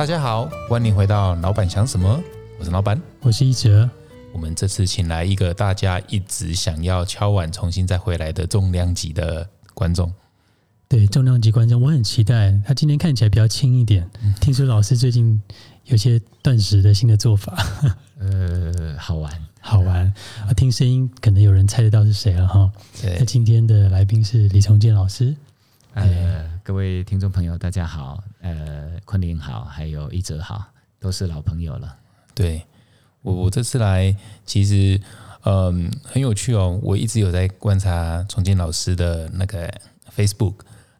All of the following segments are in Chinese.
大家好，欢迎回到老板想什么，我是老板。我是一哲，我们这次请来一个大家一直想要敲碗重新再回来的重量级的观众。对重量级观众，我很期待。他今天看起来比较轻一点，听说老师最近有些断食的新的做法，呃，好玩，好玩。啊，听声音可能有人猜得到是谁了哈。那，今天的来宾是李崇建老师。呃，各位听众朋友，大家好，呃，昆凌好，还有一哲好，都是老朋友了。对我我这次来其实嗯很有趣哦，我一直有在观察重建老师的那个 Facebook，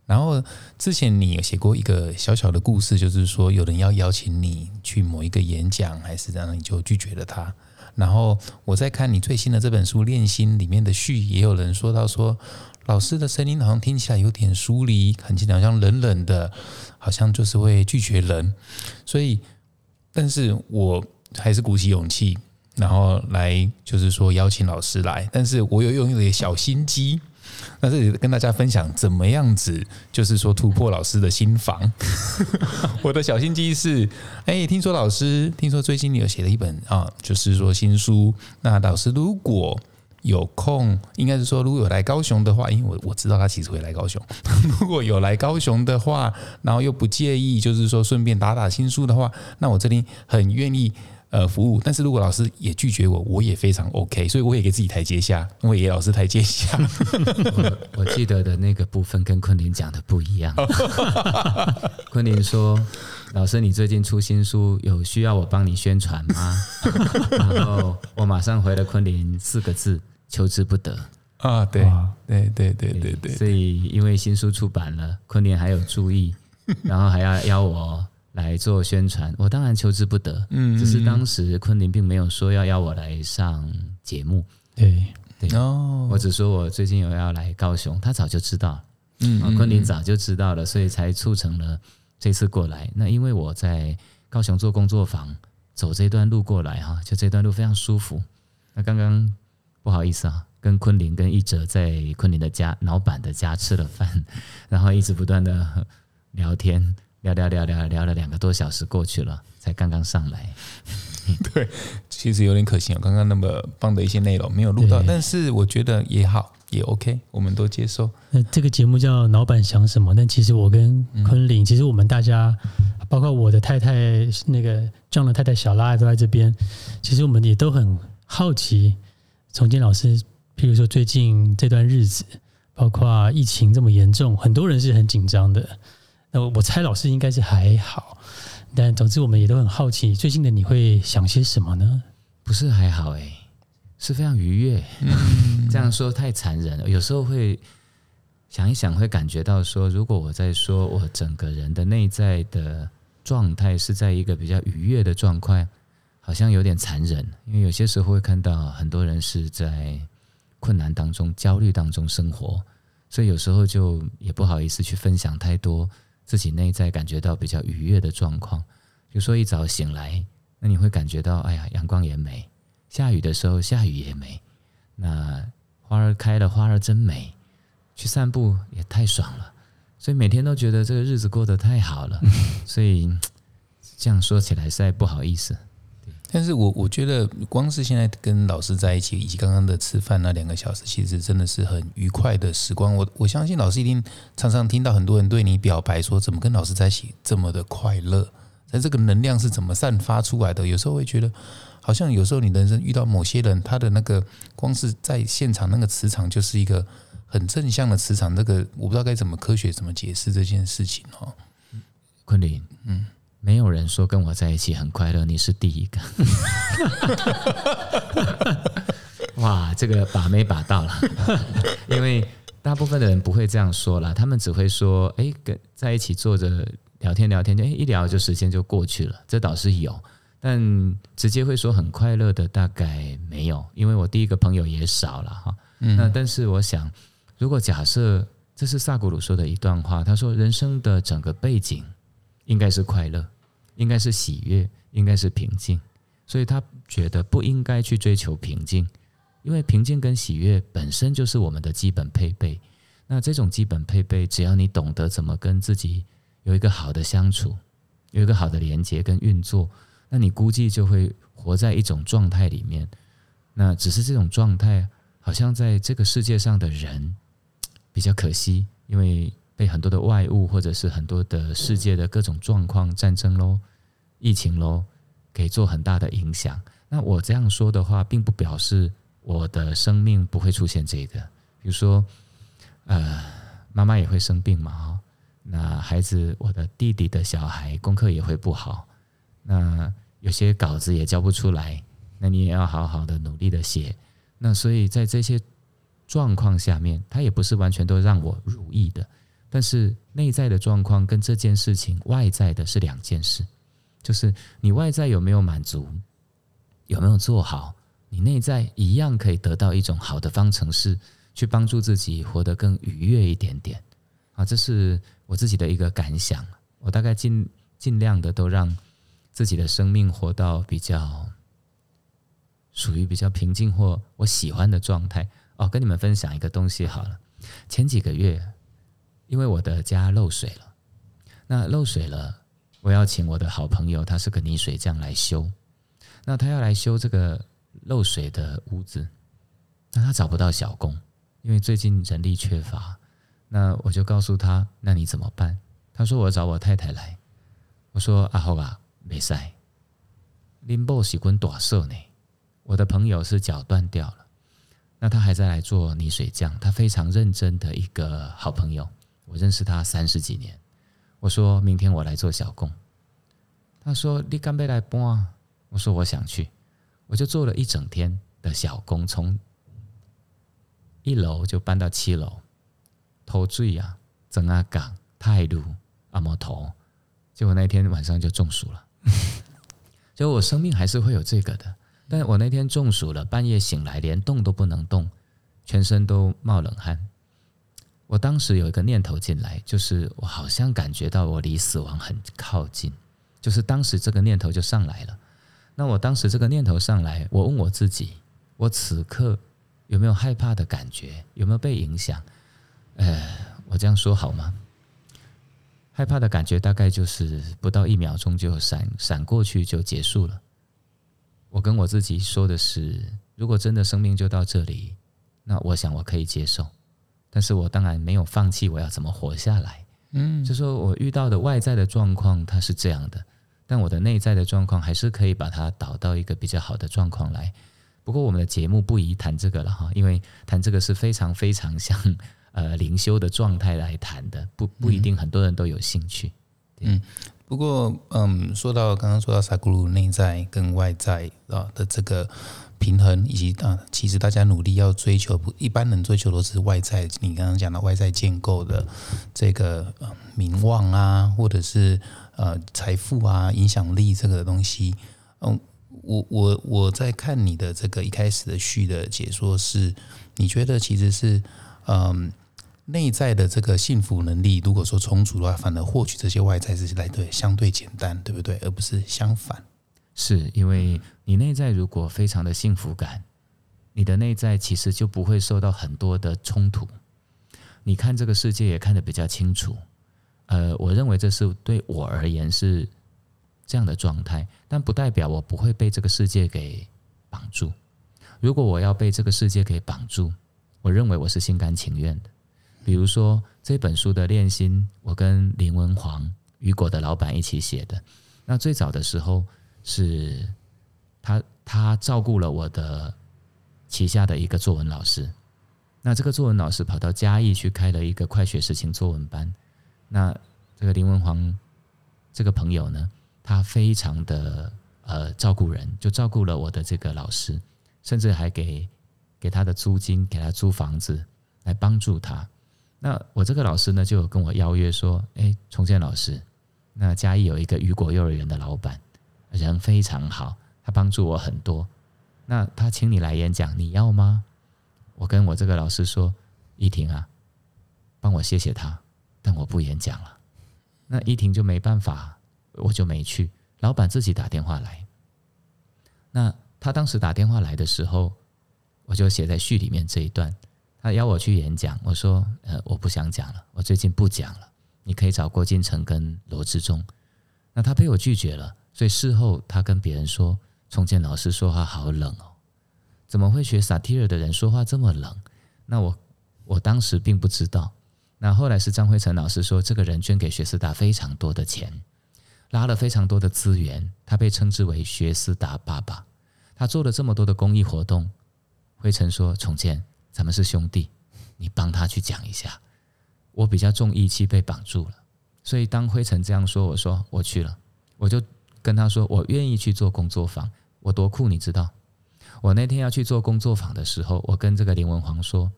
然后之前你有写过一个小小的故事，就是说有人要邀请你去某一个演讲，还是这样，你就拒绝了他。然后我在看你最新的这本书《练心》里面的序，也有人说到说，老师的声音好像听起来有点疏离，看起来好像冷冷的，好像就是会拒绝人。所以，但是我还是鼓起勇气，然后来就是说邀请老师来。但是我有用一点小心机，那这里跟大家分享怎么样子，就是说突破老师的心防。我的小心机是，哎，听说老师，听说最近你有写了一本啊，就是说新书。那老师如果有空，应该是说如果有来高雄的话，因为我我知道他其实会来高雄。如果有来高雄的话，然后又不介意，就是说顺便打打新书的话，那我这里很愿意呃服务。但是如果老师也拒绝我，我也非常 OK，所以我也给自己台阶下，我也老师台阶下。我我记得的那个部分跟昆凌讲的不一样。昆凌说：“老师，你最近出新书，有需要我帮你宣传吗？” 然后我马上回了昆凌四个字：“求之不得。”啊，对对对对对对，所以因为新书出版了，昆凌还有注意，然后还要邀我来做宣传，我当然求之不得。嗯只是当时昆凌并没有说要邀我来上节目，对对，哦，我只说我最近有要来高雄，他早就知道了，嗯啊，昆凌早就知道了，所以才促成了这次过来。那因为我在高雄做工作坊，走这段路过来哈，就这段路非常舒服。那刚刚不好意思啊，跟昆凌跟一哲在昆凌的家老板的家吃了饭，然后一直不断的聊天，聊聊聊聊聊了两个多小时过去了，才刚刚上来。对其实有点可惜啊，刚刚那么棒的一些内容没有录到，但是我觉得也好，也 OK，我们都接受。那这个节目叫《老板想什么》，但其实我跟昆凌，其实我们大家，包括我的太太那个 John 的太太小拉都在这边，其实我们也都很好奇，重建老师，譬如说最近这段日子，包括疫情这么严重，很多人是很紧张的。那我我猜老师应该是还好，但总之我们也都很好奇，最近的你会想些什么呢？不是还好诶，是非常愉悦。这样说太残忍了，有时候会想一想，会感觉到说，如果我在说我整个人的内在的状态是在一个比较愉悦的状况，好像有点残忍。因为有些时候会看到很多人是在困难当中、焦虑当中生活，所以有时候就也不好意思去分享太多自己内在感觉到比较愉悦的状况。比如说一早醒来，那你会感觉到，哎呀，阳光也美；下雨的时候，下雨也美。那花儿开了，花儿真美。去散步也太爽了，所以每天都觉得这个日子过得太好了。所以 这样说起来实在不好意思。但是我我觉得，光是现在跟老师在一起，以及刚刚的吃饭那两个小时，其实真的是很愉快的时光。我我相信老师一定常常听到很多人对你表白说，怎么跟老师在一起这么的快乐，在这个能量是怎么散发出来的？有时候会觉得，好像有时候你人生遇到某些人，他的那个光是在现场那个磁场，就是一个很正向的磁场。这个我不知道该怎么科学怎么解释这件事情哦。昆凌，嗯，没有人说跟我在一起很快乐，你是第一个。哇，这个把没把到了，因为大部分的人不会这样说啦，他们只会说，哎，跟在一起坐着聊天聊天，就哎一聊就时间就过去了，这倒是有，但直接会说很快乐的大概没有，因为我第一个朋友也少了哈。那但是我想，如果假设这是萨古鲁说的一段话，他说人生的整个背景应该是快乐，应该是喜悦，应该是平静，所以他觉得不应该去追求平静，因为平静跟喜悦本身就是我们的基本配备。那这种基本配备，只要你懂得怎么跟自己有一个好的相处，有一个好的连接跟运作，那你估计就会活在一种状态里面。那只是这种状态，好像在这个世界上的人比较可惜，因为被很多的外物或者是很多的世界的各种状况、战争喽、疫情喽，给做很大的影响。那我这样说的话，并不表示我的生命不会出现这个。比如说，呃，妈妈也会生病嘛，哈。那孩子，我的弟弟的小孩，功课也会不好。那有些稿子也交不出来，那你也要好好的努力的写。那所以在这些状况下面，他也不是完全都让我如意的。但是内在的状况跟这件事情外在的是两件事，就是你外在有没有满足，有没有做好，你内在一样可以得到一种好的方程式，去帮助自己活得更愉悦一点点。啊，这是。我自己的一个感想，我大概尽尽量的都让自己的生命活到比较属于比较平静或我喜欢的状态。哦，跟你们分享一个东西好了。前几个月，因为我的家漏水了，那漏水了，我要请我的好朋友，他是个泥水匠来修。那他要来修这个漏水的屋子，那他找不到小工，因为最近人力缺乏。那我就告诉他，那你怎么办？他说我找我太太来。我说阿豪啊，没事，林波喜欢短色呢。我的朋友是脚断掉了，那他还在来做泥水匠，他非常认真的一个好朋友，我认识他三十几年。我说明天我来做小工。他说你干杯来搬？我说我想去，我就做了一整天的小工，从一楼就搬到七楼。头醉啊，整阿港泰鲁阿摩头，结果那天晚上就中暑了。就我生命还是会有这个的，但我那天中暑了，半夜醒来连动都不能动，全身都冒冷汗。我当时有一个念头进来，就是我好像感觉到我离死亡很靠近，就是当时这个念头就上来了。那我当时这个念头上来，我问我自己：我此刻有没有害怕的感觉？有没有被影响？呃，我这样说好吗？害怕的感觉大概就是不到一秒钟就闪闪过去就结束了。我跟我自己说的是，如果真的生命就到这里，那我想我可以接受。但是我当然没有放弃，我要怎么活下来？嗯，就说我遇到的外在的状况它是这样的，但我的内在的状况还是可以把它导到一个比较好的状况来。不过我们的节目不宜谈这个了哈，因为谈这个是非常非常像。呃，灵修的状态来谈的，不不一定很多人都有兴趣。嗯，不过嗯，说到刚刚说到萨古鲁内在跟外在啊的这个平衡，以及啊，其实大家努力要追求，不一般人追求都是外在。你刚刚讲的外在建构的这个名望啊，或者是呃财富啊、影响力这个东西。嗯，我我我在看你的这个一开始的序的解说是，你觉得其实是嗯。内在的这个幸福能力，如果说充足的话，反而获取这些外在是来对相对简单，对不对？而不是相反。是因为你内在如果非常的幸福感，你的内在其实就不会受到很多的冲突。你看这个世界也看得比较清楚。呃，我认为这是对我而言是这样的状态，但不代表我不会被这个世界给绑住。如果我要被这个世界给绑住，我认为我是心甘情愿的。比如说这本书的练心，我跟林文煌、雨果的老板一起写的。那最早的时候是他他照顾了我的旗下的一个作文老师。那这个作文老师跑到嘉义去开了一个快学实情作文班。那这个林文煌这个朋友呢，他非常的呃照顾人，就照顾了我的这个老师，甚至还给给他的租金，给他租房子来帮助他。那我这个老师呢，就有跟我邀约说：“哎，重建老师，那嘉义有一个雨果幼儿园的老板，人非常好，他帮助我很多。那他请你来演讲，你要吗？”我跟我这个老师说：“依婷啊，帮我谢谢他，但我不演讲了。”那依婷就没办法，我就没去。老板自己打电话来，那他当时打电话来的时候，我就写在序里面这一段。他邀我去演讲，我说：“呃，我不想讲了，我最近不讲了。你可以找郭金城跟罗志忠。那他被我拒绝了，所以事后他跟别人说：“重建老师说话好冷哦，怎么会学萨提尔的人说话这么冷？”那我我当时并不知道。那后来是张辉成老师说，这个人捐给学思达非常多的钱，拉了非常多的资源，他被称之为学思达爸爸。他做了这么多的公益活动，辉成说：“重建，咱们是兄弟，你帮他去讲一下。”我比较重义气，被绑住了。所以当灰尘这样说，我说我去了，我就跟他说我愿意去做工作坊。我多酷，你知道？我那天要去做工作坊的时候，我跟这个林文煌说，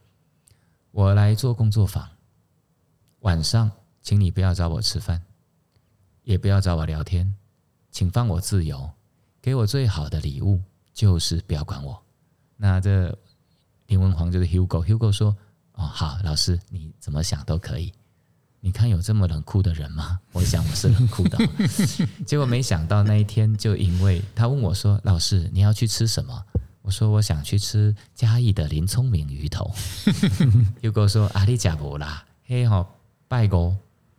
我来做工作坊，晚上请你不要找我吃饭，也不要找我聊天，请放我自由，给我最好的礼物就是不要管我。那这林文煌就是 Hugo，Hugo 说哦好，老师你怎么想都可以。你看有这么冷酷的人吗？我想我是冷酷的，结果没想到那一天就因为他问我说：“老师，你要去吃什么？”我说：“我想去吃嘉义的林聪明鱼头。又跟我说：“阿你食无啦，嘿吼拜五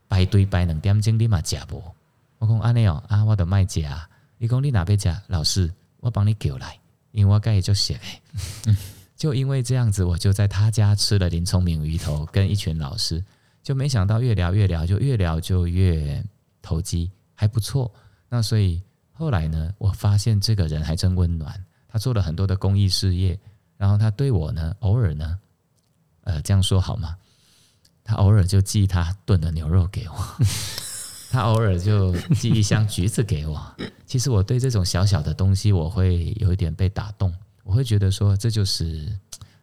排队排两点钟，你嘛食无？”我讲安尼哦，啊，我都卖食。你讲你哪边食？老师，我帮你叫来，因为我盖就写。就因为这样子，我就在他家吃了林聪明鱼头，跟一群老师。就没想到越聊越聊，就越聊就越投机，还不错。那所以后来呢，我发现这个人还真温暖，他做了很多的公益事业，然后他对我呢，偶尔呢，呃，这样说好吗？他偶尔就寄他炖的牛肉给我，他偶尔就寄一箱橘子给我。其实我对这种小小的东西，我会有一点被打动，我会觉得说，这就是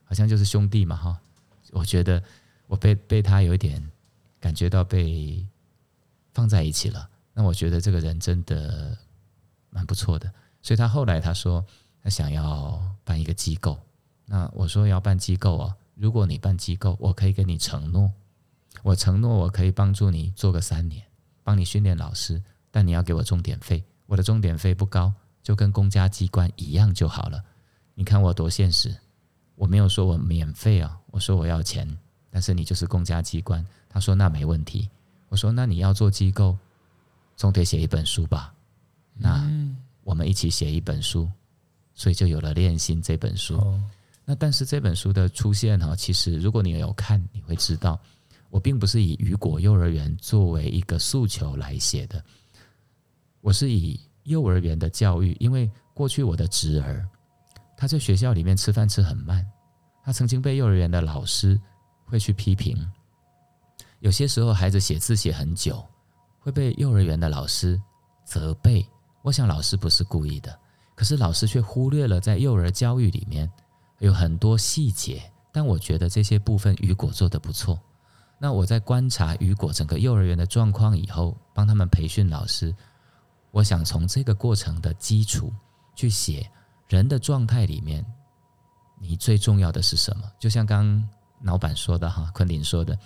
好像就是兄弟嘛，哈。我觉得。我被被他有一点感觉到被放在一起了，那我觉得这个人真的蛮不错的。所以他后来他说他想要办一个机构，那我说要办机构啊，如果你办机构，我可以跟你承诺，我承诺我可以帮助你做个三年，帮你训练老师，但你要给我重点费，我的重点费不高，就跟公家机关一样就好了。你看我多现实，我没有说我免费啊，我说我要钱。但是你就是公家机关，他说那没问题。我说那你要做机构，总得写一本书吧？那我们一起写一本书，所以就有了《练心》这本书。那但是这本书的出现哈，其实如果你有看，你会知道，我并不是以雨果幼儿园作为一个诉求来写的，我是以幼儿园的教育，因为过去我的侄儿他在学校里面吃饭吃很慢，他曾经被幼儿园的老师。会去批评，有些时候孩子写字写很久，会被幼儿园的老师责备。我想老师不是故意的，可是老师却忽略了在幼儿教育里面有很多细节。但我觉得这些部分雨果做的不错。那我在观察雨果整个幼儿园的状况以后，帮他们培训老师，我想从这个过程的基础去写人的状态里面，你最重要的是什么？就像刚。老板说的哈，昆凌说的，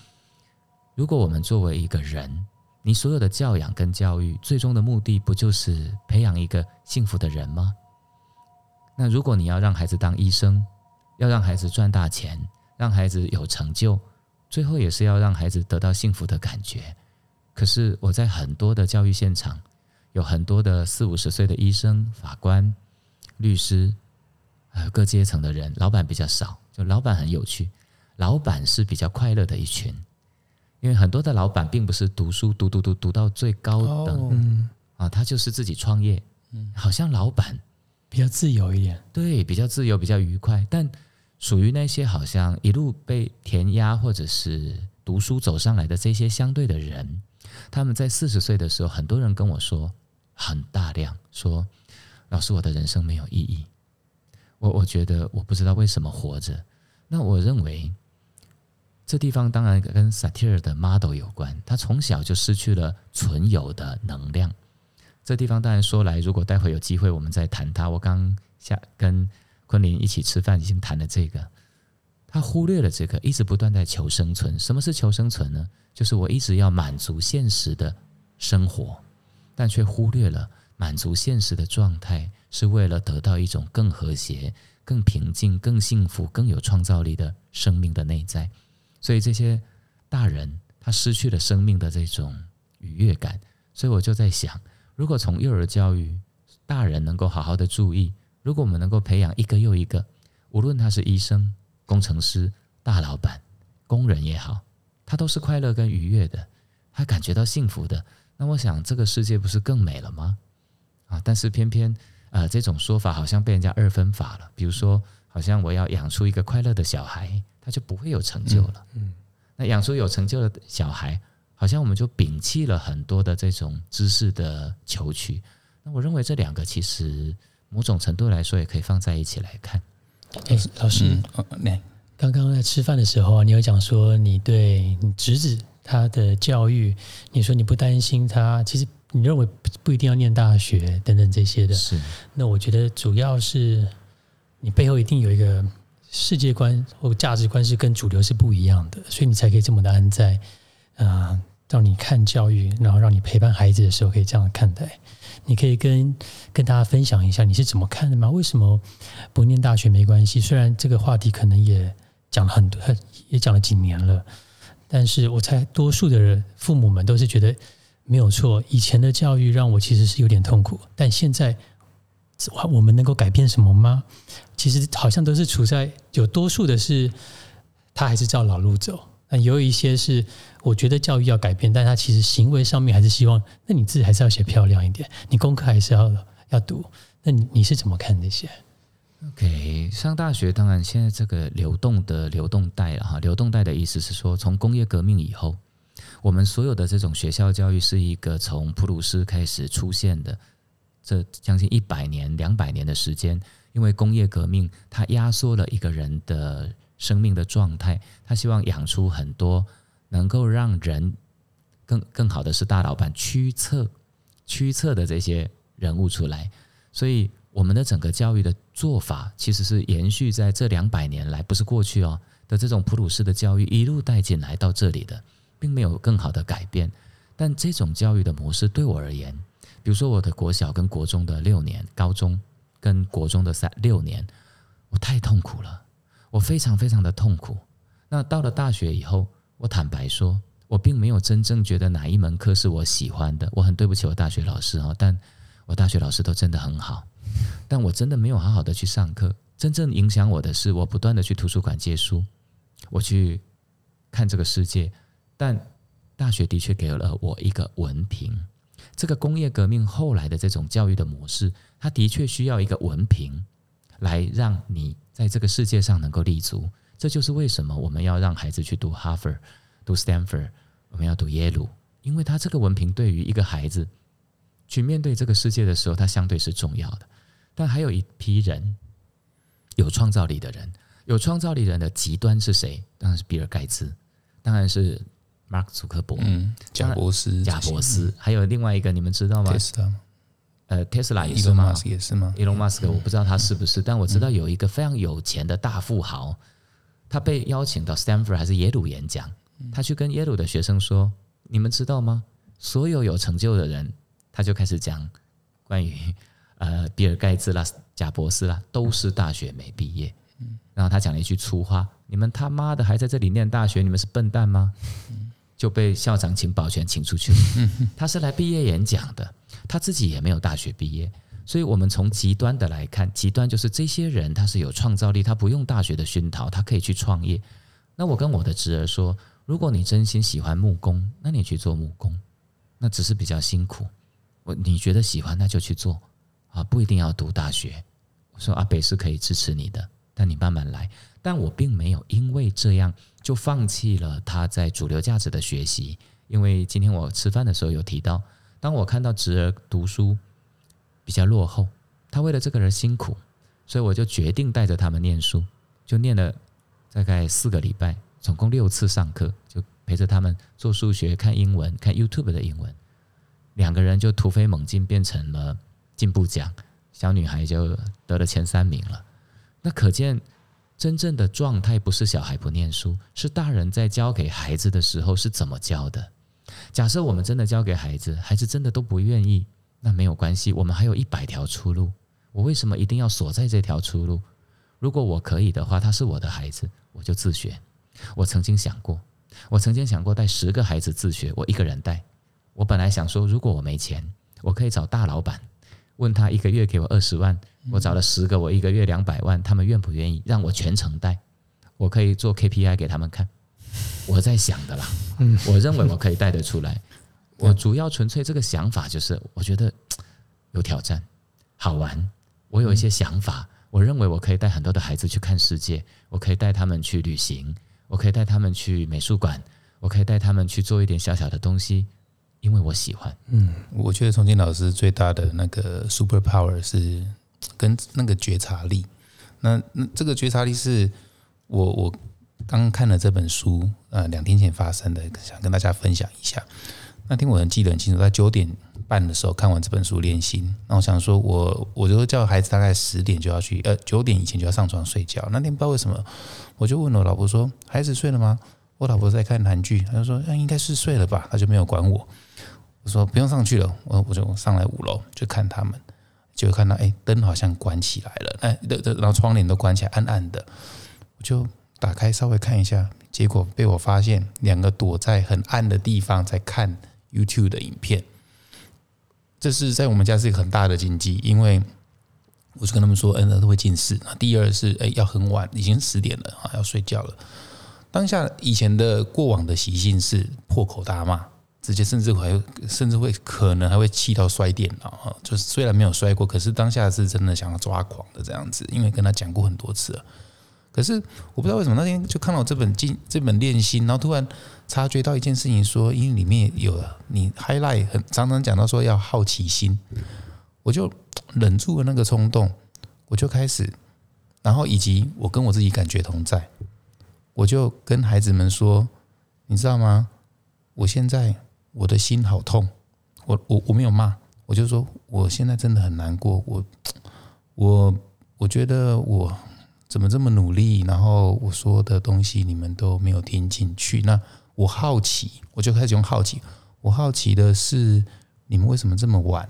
如果我们作为一个人，你所有的教养跟教育，最终的目的不就是培养一个幸福的人吗？那如果你要让孩子当医生，要让孩子赚大钱，让孩子有成就，最后也是要让孩子得到幸福的感觉。可是我在很多的教育现场，有很多的四五十岁的医生、法官、律师，还有各阶层的人，老板比较少，就老板很有趣。老板是比较快乐的一群，因为很多的老板并不是读书读读读读到最高等，啊，他就是自己创业，好像老板比较自由一点，对，比较自由，比较愉快。但属于那些好像一路被填压或者是读书走上来的这些相对的人，他们在四十岁的时候，很多人跟我说很大量说，老师，我的人生没有意义，我我觉得我不知道为什么活着。那我认为。这地方当然跟萨提尔的 model 有关，他从小就失去了存有的能量。这地方当然说来，如果待会有机会我们再谈他。我刚下跟昆凌一起吃饭，已经谈了这个。他忽略了这个，一直不断在求生存。什么是求生存呢？就是我一直要满足现实的生活，但却忽略了满足现实的状态是为了得到一种更和谐、更平静、更幸福、更有创造力的生命的内在。所以这些大人他失去了生命的这种愉悦感，所以我就在想，如果从幼儿教育，大人能够好好的注意，如果我们能够培养一个又一个，无论他是医生、工程师、大老板、工人也好，他都是快乐跟愉悦的，他感觉到幸福的，那我想这个世界不是更美了吗？啊！但是偏偏呃，这种说法好像被人家二分法了。比如说，好像我要养出一个快乐的小孩，他就不会有成就了。嗯，那养出有成就的小孩，好像我们就摒弃了很多的这种知识的求取。那我认为这两个其实某种程度来说，也可以放在一起来看。哎，老师，来，刚刚在吃饭的时候，你有讲说你对你侄子他的教育，你说你不担心他，其实。你认为不不一定要念大学等等这些的，是。那我觉得主要是你背后一定有一个世界观或价值观是跟主流是不一样的，所以你才可以这么的安在啊，让你看教育，然后让你陪伴孩子的时候可以这样看待。你可以跟跟大家分享一下你是怎么看的吗？为什么不念大学没关系？虽然这个话题可能也讲了很多，也讲了几年了，但是我猜多数的人父母们都是觉得。没有错，以前的教育让我其实是有点痛苦，但现在我们能够改变什么吗？其实好像都是处在有多数的是他还是照老路走，那有一些是我觉得教育要改变，但他其实行为上面还是希望，那你自己还是要写漂亮一点，你功课还是要要读，那你你是怎么看这些？OK，上大学当然现在这个流动的流动带了哈，流动带的意思是说从工业革命以后。我们所有的这种学校教育是一个从普鲁士开始出现的，这将近一百年、两百年的时间，因为工业革命它压缩了一个人的生命的状态，他希望养出很多能够让人更更好的是大老板驱策驱策的这些人物出来，所以我们的整个教育的做法其实是延续在这两百年来，不是过去哦的这种普鲁士的教育一路带进来到这里的。并没有更好的改变，但这种教育的模式对我而言，比如说我的国小跟国中的六年，高中跟国中的三六年，我太痛苦了，我非常非常的痛苦。那到了大学以后，我坦白说，我并没有真正觉得哪一门课是我喜欢的。我很对不起我大学老师啊，但我大学老师都真的很好，但我真的没有好好的去上课。真正影响我的是，我不断的去图书馆借书，我去看这个世界。但大学的确给了我一个文凭。这个工业革命后来的这种教育的模式，它的确需要一个文凭来让你在这个世界上能够立足。这就是为什么我们要让孩子去读哈佛、读 Stanford，我们要读耶鲁，因为他这个文凭对于一个孩子去面对这个世界的时候，它相对是重要的。但还有一批人有创造力的人，有创造力人的极端是谁？当然是比尔盖茨，当然是。马克·祖克伯，嗯，贾博斯，贾博斯，还有另外一个，你们知道吗？呃，特斯拉也是吗？也是吗？伊隆·马斯克，我不知道他是不是，但我知道有一个非常有钱的大富豪，他被邀请到 Stanford 还是耶鲁演讲，他去跟耶鲁的学生说：“你们知道吗？所有有成就的人，他就开始讲关于 呃比尔·盖茨啦、贾博斯啦，都是大学没毕业。”然后他讲了一句粗话：“你们他妈的还在这里念大学，你们是笨蛋吗？” 就被校长请保全请出去了。他是来毕业演讲的，他自己也没有大学毕业，所以我们从极端的来看，极端就是这些人他是有创造力，他不用大学的熏陶，他可以去创业。那我跟我的侄儿说，如果你真心喜欢木工，那你去做木工，那只是比较辛苦。我你觉得喜欢，那就去做啊，不一定要读大学。我说阿北是可以支持你的，但你慢慢来。但我并没有因为这样。就放弃了他在主流价值的学习，因为今天我吃饭的时候有提到，当我看到侄儿读书比较落后，他为了这个人辛苦，所以我就决定带着他们念书，就念了大概四个礼拜，总共六次上课，就陪着他们做数学、看英文、看 YouTube 的英文，两个人就突飞猛进，变成了进步奖，小女孩就得了前三名了，那可见。真正的状态不是小孩不念书，是大人在教给孩子的时候是怎么教的。假设我们真的教给孩子，孩子真的都不愿意，那没有关系，我们还有一百条出路。我为什么一定要锁在这条出路？如果我可以的话，他是我的孩子，我就自学。我曾经想过，我曾经想过带十个孩子自学，我一个人带。我本来想说，如果我没钱，我可以找大老板，问他一个月给我二十万，我找了十个，我一个月两百万，他们愿不愿意让我全程带？我可以做 KPI 给他们看。我在想的啦，我认为我可以带得出来。我主要纯粹这个想法就是，我觉得 有挑战，好玩。我有一些想法，我认为我可以带很多的孩子去看世界，我可以带他们去旅行，我可以带他们去美术馆，我可以带他们去做一点小小的东西，因为我喜欢。嗯我觉得重庆老师最大的那个 super power 是跟那个觉察力。那那这个觉察力是我我刚看了这本书，呃，两天前发生的，想跟大家分享一下。那天我很记得很清楚，在九点半的时候看完这本书练心，那我想说我我就叫孩子大概十点就要去，呃，九点以前就要上床睡觉。那天不知道为什么，我就问我老婆说：“孩子睡了吗？”我老婆在看韩剧，她就说：“那、应该是睡了吧。”她就没有管我。我说不用上去了，我我就上来五楼就看他们，就看到哎灯好像关起来了，哎的的，然后窗帘都关起来，暗暗的，我就打开稍微看一下，结果被我发现两个躲在很暗的地方在看 YouTube 的影片，这是在我们家是一个很大的禁忌，因为我就跟他们说，嗯，那都会近视。第二是哎要很晚，已经十点了啊，要睡觉了。当下以前的过往的习性是破口大骂，直接甚至还甚至会可能还会气到摔电脑啊！就是虽然没有摔过，可是当下是真的想要抓狂的这样子，因为跟他讲过很多次了。可是我不知道为什么那天就看到这本经这本练心，然后突然察觉到一件事情说因为里面有你 highlight 很常常讲到说要好奇心，我就忍住了那个冲动，我就开始，然后以及我跟我自己感觉同在。我就跟孩子们说，你知道吗？我现在我的心好痛，我我我没有骂，我就说我现在真的很难过，我我我觉得我怎么这么努力，然后我说的东西你们都没有听进去，那我好奇，我就开始用好奇，我好奇的是你们为什么这么晚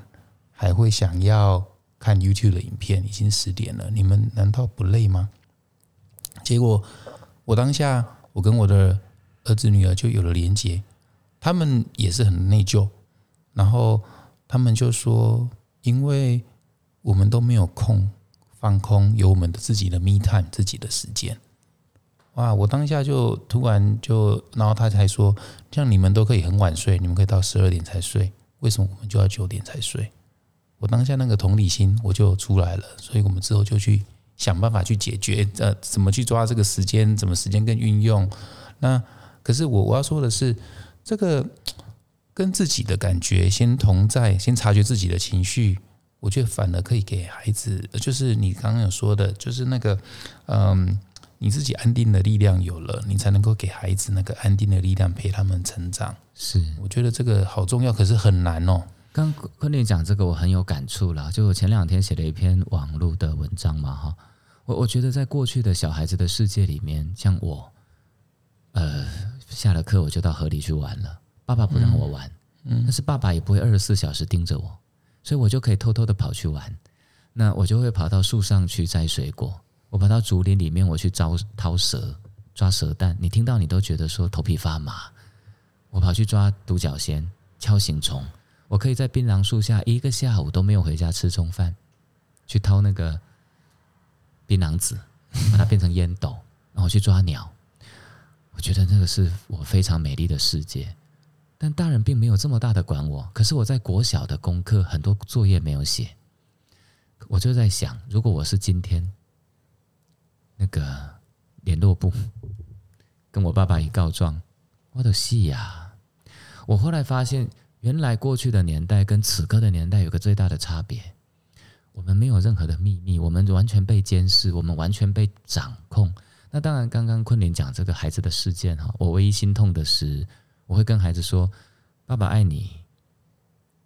还会想要看 YouTube 的影片？已经十点了，你们难道不累吗？结果。我当下，我跟我的儿子女儿就有了连接，他们也是很内疚，然后他们就说，因为我们都没有空放空，有我们的自己的 me time，自己的时间。哇！我当下就突然就，然后他才说，像你们都可以很晚睡，你们可以到十二点才睡，为什么我们就要九点才睡？我当下那个同理心我就出来了，所以我们之后就去。想办法去解决，呃，怎么去抓这个时间？怎么时间跟运用？那可是我我要说的是，这个 跟自己的感觉先同在，先察觉自己的情绪，我觉得反而可以给孩子，就是你刚刚有说的，就是那个，嗯，你自己安定的力量有了，你才能够给孩子那个安定的力量，陪他们成长。是，我觉得这个好重要，可是很难哦。刚昆凌讲这个，我很有感触啦。就我前两天写了一篇网络的文章嘛，哈，我我觉得在过去的小孩子的世界里面，像我，呃，下了课我就到河里去玩了，爸爸不让我玩，嗯，但是爸爸也不会二十四小时盯着我，所以我就可以偷偷的跑去玩。那我就会跑到树上去摘水果，我跑到竹林里面我去招掏蛇，抓蛇蛋，你听到你都觉得说头皮发麻。我跑去抓独角仙、锹形虫。我可以在槟榔树下一个下午都没有回家吃中饭，去掏那个槟榔籽，把它变成烟斗，然后去抓鸟。我觉得那个是我非常美丽的世界。但大人并没有这么大的管我。可是我在国小的功课很多作业没有写，我就在想，如果我是今天那个联络部跟我爸爸一告状，我的戏呀！我后来发现。原来过去的年代跟此刻的年代有个最大的差别，我们没有任何的秘密，我们完全被监视，我们完全被掌控。那当然，刚刚昆凌讲这个孩子的事件哈，我唯一心痛的是，我会跟孩子说：“爸爸爱你，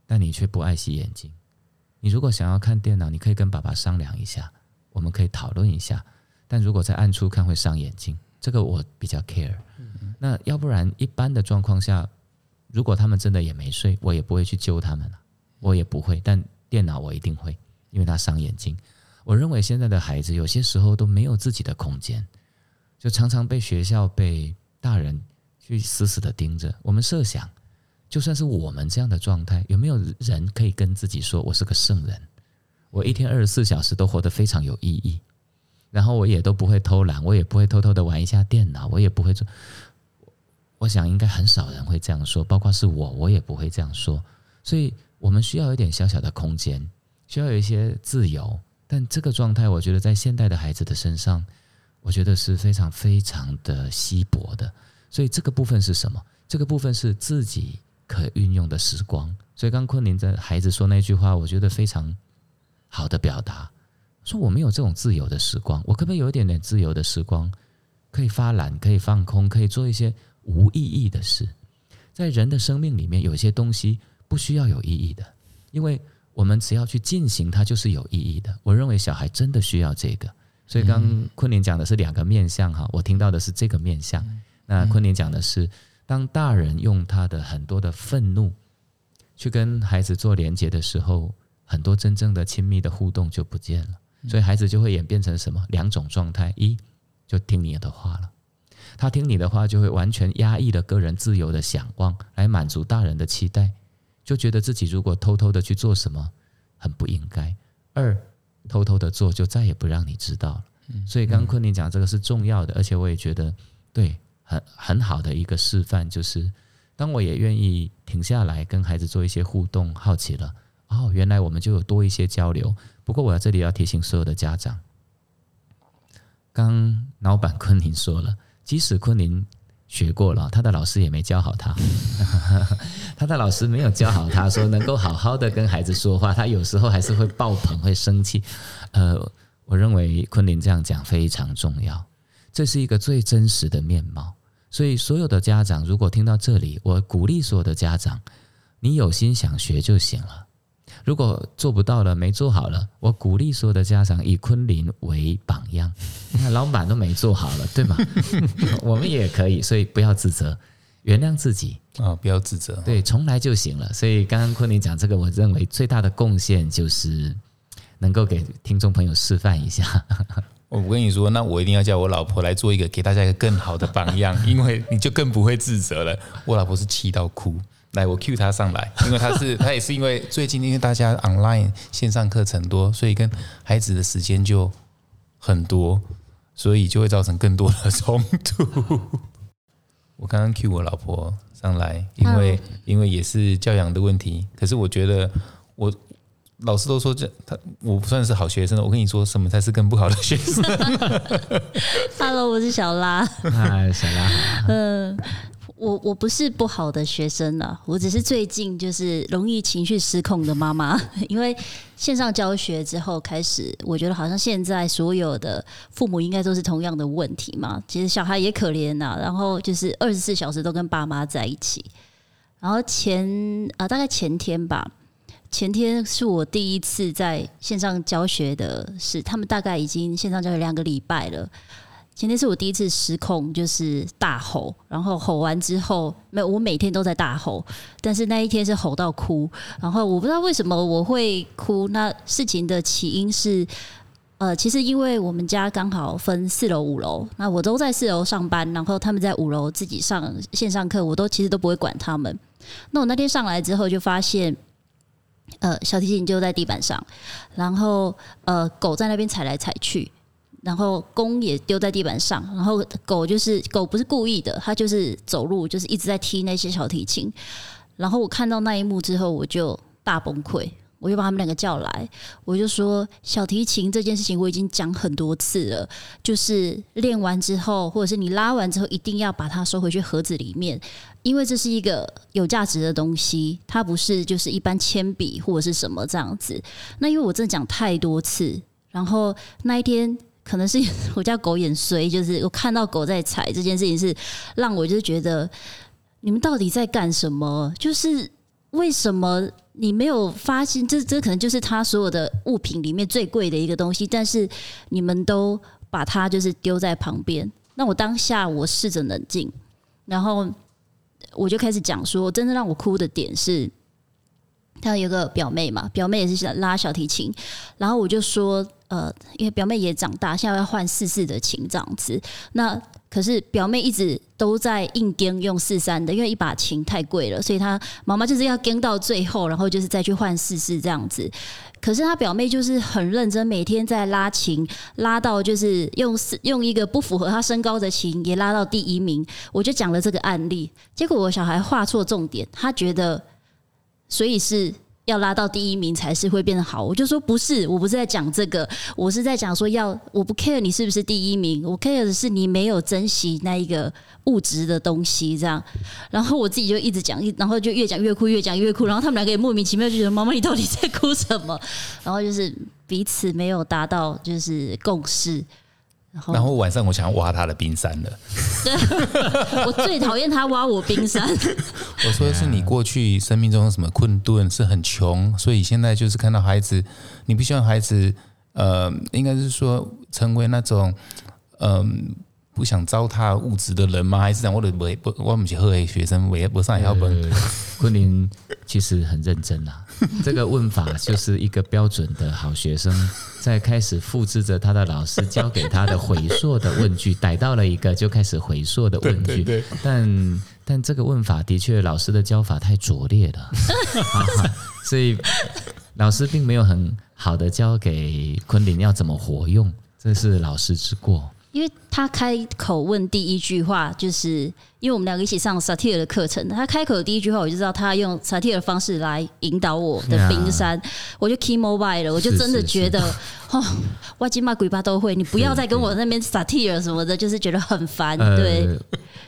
但你却不爱惜眼睛。你如果想要看电脑，你可以跟爸爸商量一下，我们可以讨论一下。但如果在暗处看会伤眼睛，这个我比较 care。那要不然，一般的状况下。”如果他们真的也没睡，我也不会去揪他们了，我也不会。但电脑我一定会，因为它伤眼睛。我认为现在的孩子有些时候都没有自己的空间，就常常被学校、被大人去死死的盯着。我们设想，就算是我们这样的状态，有没有人可以跟自己说我是个圣人？我一天二十四小时都活得非常有意义，然后我也都不会偷懒，我也不会偷偷的玩一下电脑，我也不会做。我想应该很少人会这样说，包括是我，我也不会这样说。所以，我们需要一点小小的空间，需要有一些自由。但这个状态，我觉得在现代的孩子的身上，我觉得是非常非常的稀薄的。所以，这个部分是什么？这个部分是自己可运用的时光。所以，刚昆凌在孩子说那句话，我觉得非常好的表达，说我没有这种自由的时光，我可不可以有一点点自由的时光，可以发懒，可以放空，可以做一些。无意义的事，在人的生命里面，有一些东西不需要有意义的，因为我们只要去进行它，就是有意义的。我认为小孩真的需要这个，所以刚昆凌讲的是两个面相哈，我听到的是这个面相。那昆凌讲的是，当大人用他的很多的愤怒去跟孩子做连接的时候，很多真正的亲密的互动就不见了，所以孩子就会演变成什么两种状态：一就听你的话了。他听你的话，就会完全压抑了个人自由的想望，来满足大人的期待，就觉得自己如果偷偷的去做什么，很不应该。二，偷偷的做，就再也不让你知道了。所以，刚刚昆凌讲这个是重要的，而且我也觉得对，很很好的一个示范，就是当我也愿意停下来跟孩子做一些互动，好奇了，哦，原来我们就有多一些交流。不过，我在这里要提醒所有的家长，刚老板昆凌说了。即使昆凌学过了，他的老师也没教好他。他的老师没有教好他，说能够好好的跟孩子说话，他有时候还是会爆棚、会生气。呃，我认为昆凌这样讲非常重要，这是一个最真实的面貌。所以，所有的家长如果听到这里，我鼓励所有的家长，你有心想学就行了。如果做不到了，没做好了，我鼓励所有的家长以昆凌为榜样。那老板都没做好了，对吗？我们也可以，所以不要自责，原谅自己啊，不要自责，对，重来就行了。所以刚刚昆凌讲这个，我认为最大的贡献就是能够给听众朋友示范一下。我跟你说，那我一定要叫我老婆来做一个，给大家一个更好的榜样，因为你就更不会自责了。我老婆是气到哭。来，我 cue 他上来，因为他是 他也是因为最近因为大家 online 线上课程多，所以跟孩子的时间就很多，所以就会造成更多的冲突。我刚刚 cue 我老婆上来，因为因为也是教养的问题，可是我觉得我老师都说这他我不算是好学生，我跟你说什么才是更不好的学生。Hello，我是小拉。嗨，小拉。嗯。我我不是不好的学生了，我只是最近就是容易情绪失控的妈妈。因为线上教学之后开始，我觉得好像现在所有的父母应该都是同样的问题嘛。其实小孩也可怜呐，然后就是二十四小时都跟爸妈在一起。然后前啊，大概前天吧，前天是我第一次在线上教学的，是他们大概已经线上教学两个礼拜了。今天是我第一次失控，就是大吼，然后吼完之后，没有，我每天都在大吼，但是那一天是吼到哭，然后我不知道为什么我会哭。那事情的起因是，呃，其实因为我们家刚好分四楼五楼，那我都在四楼上班，然后他们在五楼自己上线上课，我都其实都不会管他们。那我那天上来之后，就发现，呃，小提琴就在地板上，然后呃，狗在那边踩来踩去。然后弓也丢在地板上，然后狗就是狗不是故意的，它就是走路就是一直在踢那些小提琴。然后我看到那一幕之后，我就大崩溃，我就把他们两个叫来，我就说小提琴这件事情我已经讲很多次了，就是练完之后或者是你拉完之后，一定要把它收回去盒子里面，因为这是一个有价值的东西，它不是就是一般铅笔或者是什么这样子。那因为我真的讲太多次，然后那一天。可能是 我家狗眼衰，就是我看到狗在踩这件事情，是让我就是觉得你们到底在干什么？就是为什么你没有发现？这这可能就是他所有的物品里面最贵的一个东西，但是你们都把它就是丢在旁边。那我当下我试着冷静，然后我就开始讲说，真正让我哭的点是。他有个表妹嘛，表妹也是想拉小提琴，然后我就说，呃，因为表妹也长大，现在要换四四的琴这样子。那可是表妹一直都在硬跟用四三的，因为一把琴太贵了，所以她妈妈就是要跟到最后，然后就是再去换四四这样子。可是她表妹就是很认真，每天在拉琴，拉到就是用用一个不符合她身高的琴也拉到第一名。我就讲了这个案例，结果我小孩画错重点，他觉得所以是。要拉到第一名才是会变得好，我就说不是，我不是在讲这个，我是在讲说要我不 care 你是不是第一名，我 care 的是你没有珍惜那一个物质的东西，这样。然后我自己就一直讲，然后就越讲越哭，越讲越哭。然后他们两个也莫名其妙就觉得妈妈你到底在哭什么？然后就是彼此没有达到就是共识。然后晚上我想要挖他的冰山了。对，我最讨厌他挖我冰山。我说的是你过去生命中有什么困顿，是很穷，所以现在就是看到孩子，你不希望孩子，呃，应该是说成为那种，嗯。不想糟蹋物质的人吗？还是讲我的不不，我们是好的学生，我不上要本。昆凌其实很认真啦，这个问法就是一个标准的好学生，在开始复制着他的老师教给他的回溯的问句，逮到了一个就开始回溯的问句。但但这个问法的确，老师的教法太拙劣了，所以老师并没有很好的教给昆凌要怎么活用，这是老师之过。因为他开口问第一句话，就是因为我们两个一起上萨提尔的课程，他开口的第一句话，我就知道他用萨提尔的方式来引导我的冰山，我就 key mobile 了，我就真的觉得哦，外金骂鬼巴都会，你不要再跟我那边萨提尔什么的，就是觉得很烦。对，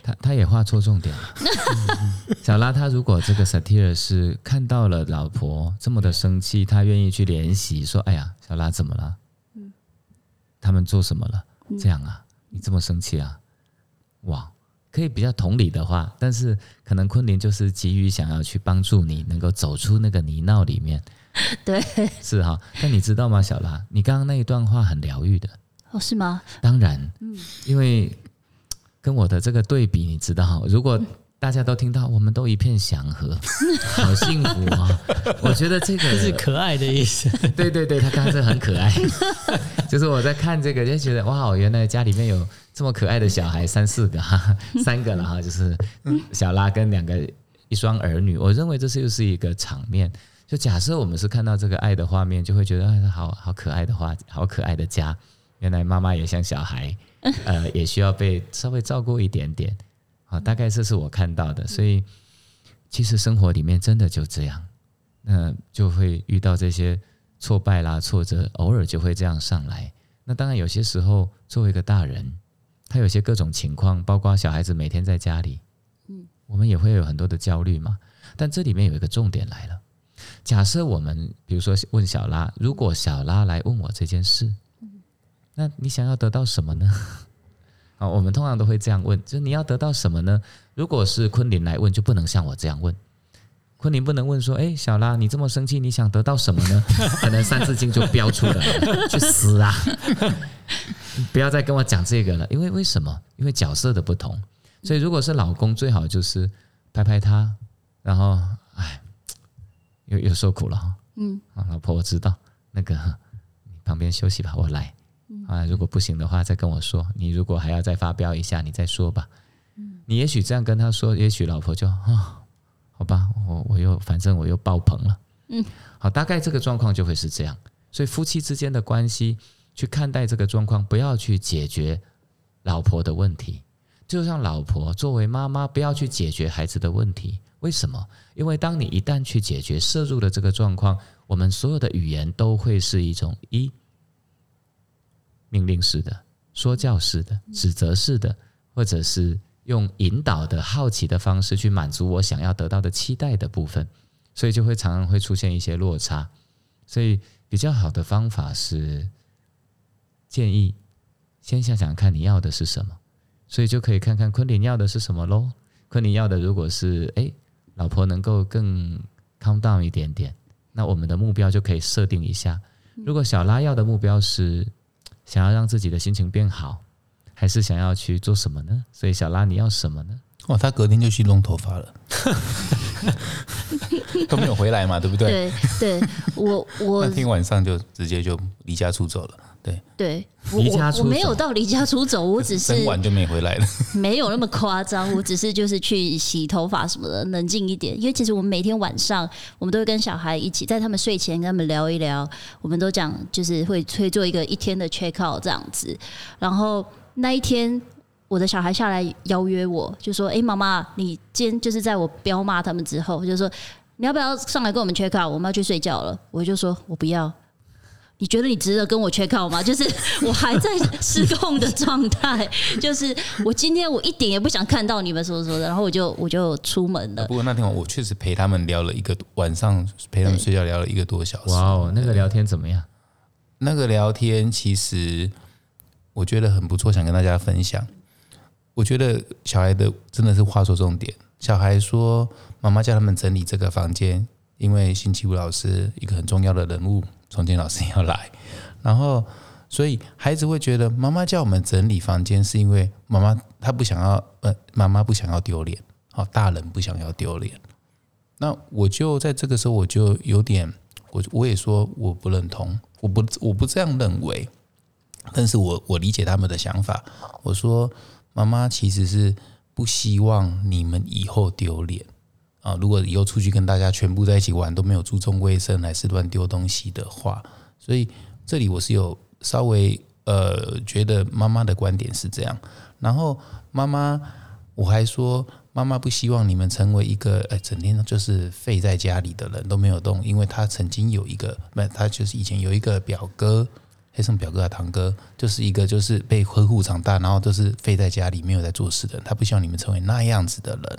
他他也画错重点了。小拉他如果这个萨提尔是看到了老婆这么的生气，他愿意去联系说，哎呀，小拉怎么了？嗯，他们做什么了？这样啊，你这么生气啊？哇，可以比较同理的话，但是可能昆凌就是急于想要去帮助你，能够走出那个泥淖里面。对，是哈。但你知道吗，小拉，你刚刚那一段话很疗愈的。哦，是吗？当然，嗯，因为跟我的这个对比，你知道，如果。大家都听到，我们都一片祥和，好幸福啊！我觉得这个是可爱的意思。对对对，他刚才很可爱，就是我在看这个就觉得哇，原来家里面有这么可爱的小孩，三四个哈，三个了哈，就是小拉跟两个一双儿女。我认为这是又是一个场面。就假设我们是看到这个爱的画面，就会觉得哎，好好可爱的画，好可爱的家。原来妈妈也像小孩，呃，也需要被稍微照顾一点点。啊，大概这是我看到的，所以其实生活里面真的就这样，那就会遇到这些挫败啦、挫折，偶尔就会这样上来。那当然有些时候，作为一个大人，他有些各种情况，包括小孩子每天在家里，嗯，我们也会有很多的焦虑嘛。但这里面有一个重点来了，假设我们比如说问小拉，如果小拉来问我这件事，那你想要得到什么呢？啊，我们通常都会这样问，就是你要得到什么呢？如果是昆凌来问，就不能像我这样问。昆凌不能问说：“哎，小拉，你这么生气，你想得到什么呢？”可能三字经就飙出来了，去死啊！不要再跟我讲这个了，因为为什么？因为角色的不同。所以如果是老公，最好就是拍拍他，然后哎，又又受苦了哈。嗯，啊，老婆，我知道，那个你旁边休息吧，我来。啊，如果不行的话，再跟我说。你如果还要再发飙一下，你再说吧。你也许这样跟他说，也许老婆就啊，好吧，我我又反正我又爆棚了。嗯，好，大概这个状况就会是这样。所以夫妻之间的关系，去看待这个状况，不要去解决老婆的问题，就像老婆作为妈妈，不要去解决孩子的问题。为什么？因为当你一旦去解决、摄入了这个状况，我们所有的语言都会是一种一。命令式的、说教式的、指责式的，或者是用引导的好奇的方式去满足我想要得到的期待的部分，所以就会常常会出现一些落差。所以比较好的方法是建议先想想看你要的是什么，所以就可以看看昆凌要的是什么喽。昆凌要的如果是哎，老婆能够更 calm down 一点点，那我们的目标就可以设定一下。如果小拉要的目标是。想要让自己的心情变好，还是想要去做什么呢？所以小拉，你要什么呢？哦，他隔天就去弄头发了，都没有回来嘛，对不对？对，对我我 那天晚上就直接就离家出走了。对对，我离家出我我没有到离家出走，我只 是生完就没回来了。没有那么夸张，我只是就是去洗头发什么的，冷静一点。因为其实我们每天晚上，我们都会跟小孩一起，在他们睡前跟他们聊一聊，我们都讲就是会会做一个一天的 check out 这样子。然后那一天，我的小孩下来邀约我，就说：“哎、妈妈，你今天就是在我彪骂他们之后，就说你要不要上来跟我们 check out？我们要去睡觉了。”我就说：“我不要。”你觉得你值得跟我 check out 吗？就是我还在失控的状态，就是我今天我一点也不想看到你们说说的，然后我就我就出门了。不过那天我确实陪他们聊了一个晚上，陪他们睡觉聊了一个多小时。哇哦，那个聊天怎么样？那个聊天其实我觉得很不错，想跟大家分享。我觉得小孩的真的是话说重点。小孩说：“妈妈叫他们整理这个房间，因为星期五老师一个很重要的人物，重庆老师要来。然后，所以孩子会觉得妈妈叫我们整理房间，是因为妈妈她不想要，呃，妈妈不想要丢脸，好，大人不想要丢脸。那我就在这个时候，我就有点，我我也说我不认同，我不我不这样认为，但是我我理解他们的想法。我说妈妈其实是不希望你们以后丢脸啊，如果以后出去跟大家全部在一起玩都没有注重卫生，还是乱丢东西的话，所以这里我是有稍微呃觉得妈妈的观点是这样，然后妈妈我还说。妈妈不希望你们成为一个呃整天就是废在家里的人都没有动，因为他曾经有一个，那，他就是以前有一个表哥，黑什么表哥啊堂哥，就是一个就是被呵护长大，然后都是废在家里没有在做事的人。他不希望你们成为那样子的人。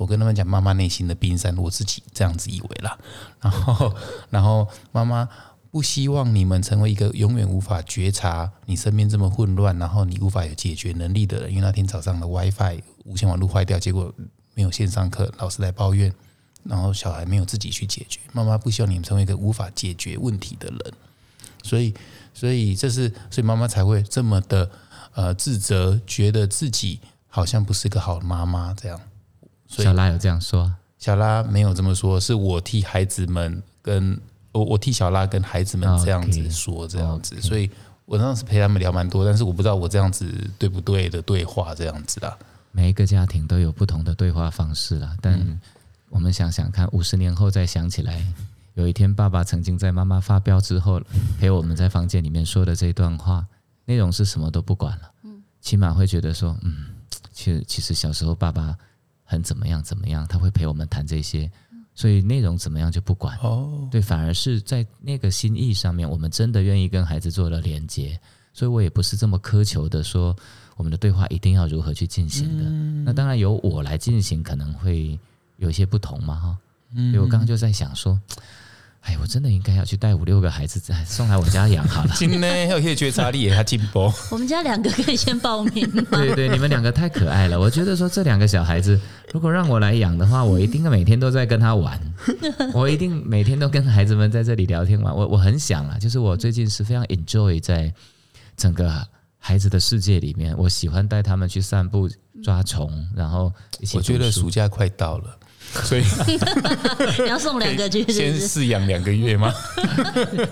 我跟他们讲妈妈内心的冰山，我自己这样子以为啦。然后，然后妈妈不希望你们成为一个永远无法觉察你身边这么混乱，然后你无法有解决能力的人。因为那天早上的 WiFi 无线网络坏掉，结果没有线上课，老师来抱怨，然后小孩没有自己去解决。妈妈不希望你们成为一个无法解决问题的人，所以，所以这是，所以妈妈才会这么的呃自责，觉得自己好像不是个好妈妈这样。所以小拉有这样说啊，小拉没有这么说，是我替孩子们跟我我替小拉跟孩子们这样子说，这样子所以我当时陪他们聊蛮多，但是我不知道我这样子对不对的对话这样子啦。每一个家庭都有不同的对话方式啦。但我们想想看，五十年后再想起来，有一天爸爸曾经在妈妈发飙之后，陪我们在房间里面说的这段话，内容是什么都不管了，起码会觉得说，嗯，其实其实小时候爸爸很怎么样怎么样，他会陪我们谈这些，所以内容怎么样就不管。哦，对，反而是在那个心意上面，我们真的愿意跟孩子做了连接，所以我也不是这么苛求的说我们的对话一定要如何去进行的。那当然由我来进行，可能会有一些不同嘛，哈。所以我刚刚就在想说，哎，我真的应该要去带五六个孩子再送来我家养好了。今天要可以觉察力也还进步。我们家两个可以先报名？对对，你们两个太可爱了。我觉得说这两个小孩子，如果让我来养的话，我一定每天都在跟他玩，我一定每天都跟孩子们在这里聊天玩。我我很想啊，就是我最近是非常 enjoy 在整个孩子的世界里面，我喜欢带他们去散步、抓虫，然后一起我觉得暑假快到了，所以 你要送两个去，是先？饲养两个月吗？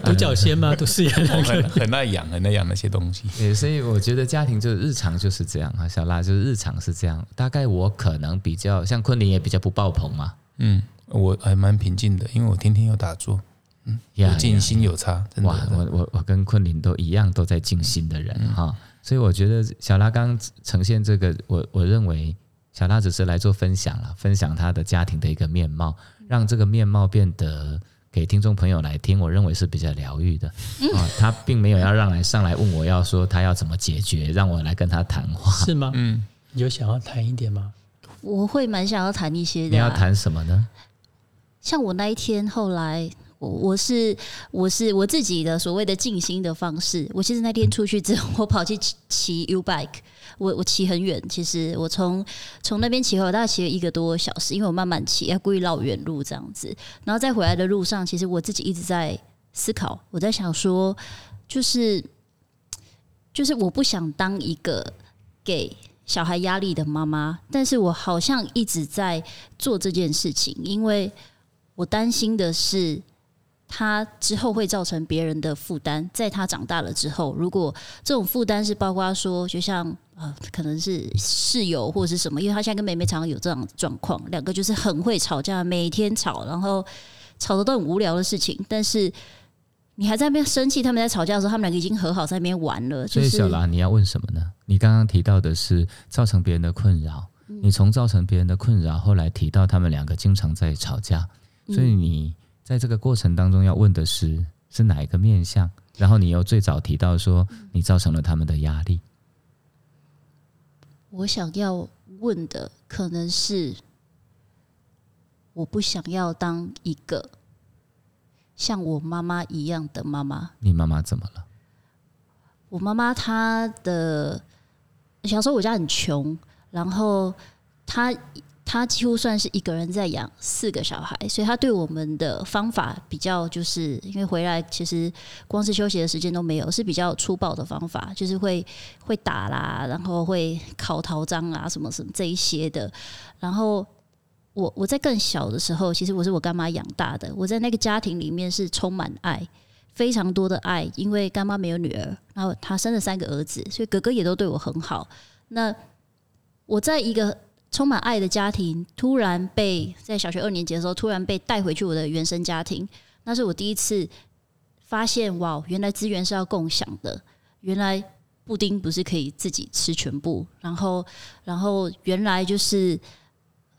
独角仙吗？都是养两个很很爱养，很爱养那些东西。对，所以我觉得家庭就是日常就是这样啊，小拉就是日常是这样。大概我可能比较像昆凌也比较不爆棚嘛，嗯，我还蛮平静的，因为我天天有打坐，嗯有呀静心有差，真哇，我我我跟昆凌都一样，都在静心的人哈、所以我觉得小拉刚呈现这个，我我认为小娜只是来做分享了，分享她的家庭的一个面貌，让这个面貌变得给听众朋友来听，我认为是比较疗愈的啊、他并没有要让来上来问我要说她要怎么解决，让我来跟她谈话。是吗？嗯，有想要谈一点吗？我会蛮想要谈一些的、啊。你要谈什么呢？像我那一天后来，我我是我是我自己的所谓的静心的方式。我其实那天出去之后，我跑去骑骑 U bike，我我骑很远。其实我从从那边骑回来，大概骑了一个多小时，因为我慢慢骑，要故意绕远路这样子。然后在回来的路上，其实我自己一直在思考，我在想说，就是就是我不想当一个给小孩压力的妈妈，但是我好像一直在做这件事情，因为我担心的是他之后会造成别人的负担，在他长大了之后，如果这种负担是包括说，就像呃，可能是室友或者是什么，因为他现在跟妹妹常常有这样的状况，两个就是很会吵架，每天吵，然后吵的都很无聊的事情，但是你还在那边生气，他们在吵架的时候，他们两个已经和好，在那边玩了。所以小兰，你要问什么呢？你刚刚提到的是造成别人的困扰，你从造成别人的困扰，后来提到他们两个经常在吵架，所以你。在这个过程当中，要问的是是哪一个面相？然后你又最早提到说，你造成了他们的压力。我想要问的可能是，我不想要当一个像我妈妈一样的妈妈。你妈妈怎么了？我妈妈她的小时候我家很穷，然后她。他几乎算是一个人在养四个小孩，所以他对我们的方法比较，就是因为回来其实光是休息的时间都没有，是比较粗暴的方法，就是会会打啦，然后会烤桃章啊，什么什么这一些的。然后我我在更小的时候，其实我是我干妈养大的，我在那个家庭里面是充满爱，非常多的爱，因为干妈没有女儿，然后她生了三个儿子，所以哥哥也都对我很好。那我在一个。充满爱的家庭，突然被在小学二年级的时候，突然被带回去我的原生家庭。那是我第一次发现，哇，原来资源是要共享的。原来布丁不是可以自己吃全部。然后，然后原来就是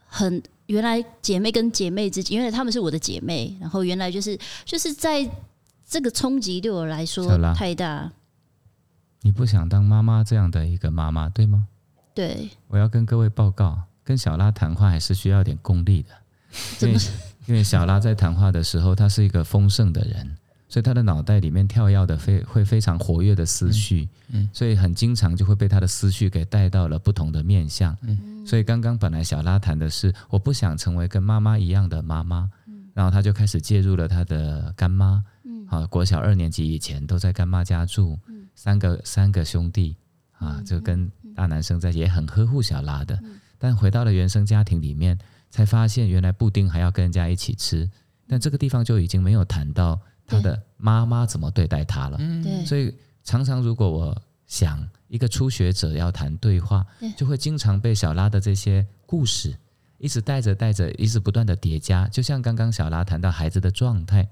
很原来姐妹跟姐妹之间，因为她们是我的姐妹。然后原来就是就是在这个冲击对我来说太大。你不想当妈妈这样的一个妈妈，对吗？对，我要跟各位报告，跟小拉谈话还是需要点功力的，因为因为小拉在谈话的时候，他是一个丰盛的人，所以他的脑袋里面跳跃的非会非常活跃的思绪，嗯，所以很经常就会被他的思绪给带到了不同的面相，嗯，所以刚刚本来小拉谈的是我不想成为跟妈妈一样的妈妈，嗯，然后他就开始介入了他的干妈，嗯，啊，国小二年级以前都在干妈家住，嗯，三个三个兄弟。啊，就跟大男生在也很呵护小拉的，但回到了原生家庭里面，才发现原来布丁还要跟人家一起吃。但这个地方就已经没有谈到他的妈妈怎么对待他了。对，所以常常如果我想一个初学者要谈对话，就会经常被小拉的这些故事一直带着带着，一直不断的叠加。就像刚刚小拉谈到孩子的状态，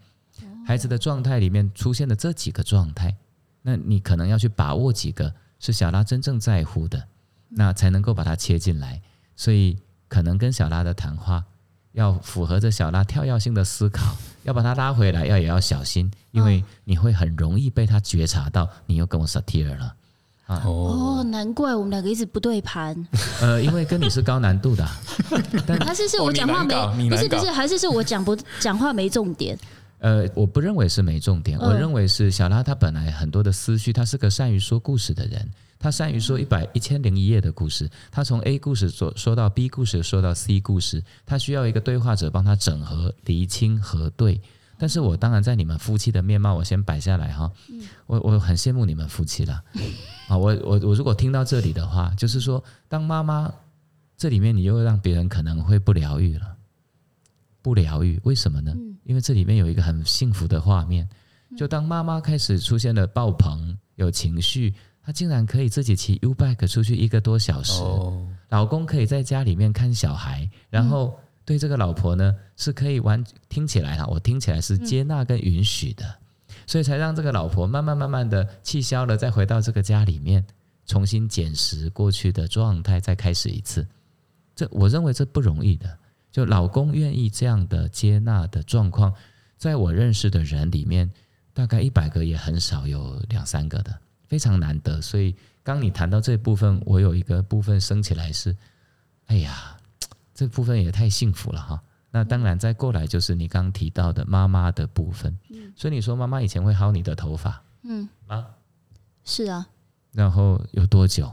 孩子的状态里面出现的这几个状态，那你可能要去把握几个。是小拉真正在乎的，那才能够把它切进来。所以可能跟小拉的谈话要符合着小拉跳跃性的思考，要把它拉回来，要也要小心，因为你会很容易被他觉察到你又跟我 satire 了啊！哦，难怪我们两个一直不对盘。呃，因为跟你是高难度的，但还是是我讲话没，不是不是，还是是我讲不讲话没重点。呃，我不认为是没重点，我认为是小拉他本来很多的思绪，他是个善于说故事的人，他善于说一百一千零一夜的故事，他从 A 故事说说到 B 故事，说到 C 故事，他需要一个对话者帮他整合、厘清、核对。但是我当然在你们夫妻的面貌，我先摆下来哈，我我很羡慕你们夫妻了 啊，我我我如果听到这里的话，就是说当妈妈这里面你又让别人可能会不疗愈了。不疗愈，为什么呢？因为这里面有一个很幸福的画面，就当妈妈开始出现了爆棚，有情绪，她竟然可以自己骑 U bike 出去一个多小时，老公可以在家里面看小孩，然后对这个老婆呢是可以完听起来哈，我听起来是接纳跟允许的，所以才让这个老婆慢慢慢慢的气消了，再回到这个家里面，重新捡拾过去的状态，再开始一次。这我认为这不容易的。就老公愿意这样的接纳的状况，在我认识的人里面，大概一百个也很少有两三个的，非常难得。所以刚你谈到这部分，我有一个部分升起来是，哎呀，这部分也太幸福了哈。那当然再过来就是你刚提到的妈妈的部分。所以你说妈妈以前会薅你的头发，嗯啊，是啊。然后有多久？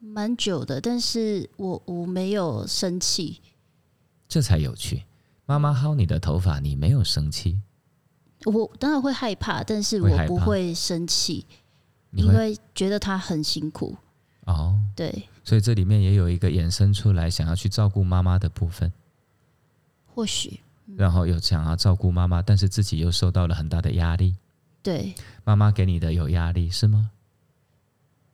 蛮久的，但是我我没有生气，这才有趣。妈妈薅你的头发，你没有生气，我当然会害怕，但是我不会生气，因为觉得他很辛苦。哦，对，所以这里面也有一个衍生出来想要去照顾妈妈的部分。或许，然后又想要照顾妈妈，但是自己又受到了很大的压力。对，妈妈给你的有压力是吗？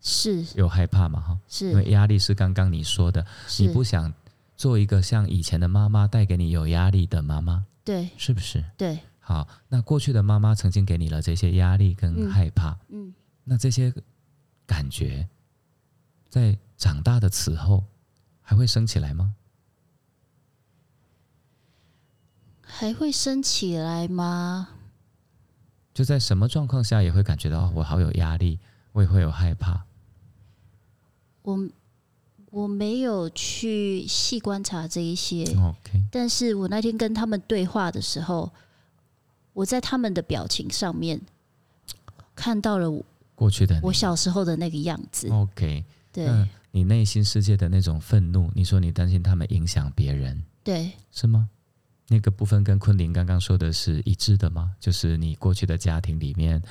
是。有害怕嘛？哈，是，因为压力是刚刚你说的，你不想做一个像以前的妈妈带给你有压力的妈妈，对。是不是？对，好，那过去的妈妈曾经给你了这些压力跟嗯害怕，嗯，那这些感觉在长大的此后还会升起来吗？还会升起来吗？就在什么状况下也会感觉到哦我好有压力，我也会有害怕。我我没有去细观察这一些，OK，但是我那天跟他们对话的时候，我在他们的表情上面看到了我过去的我小时候的那个样子。OK，对你内心世界的那种愤怒，你说你担心他们影响别人，对是吗？那个部分跟昆凌刚刚说的是一致的吗？就是你过去的家庭里面，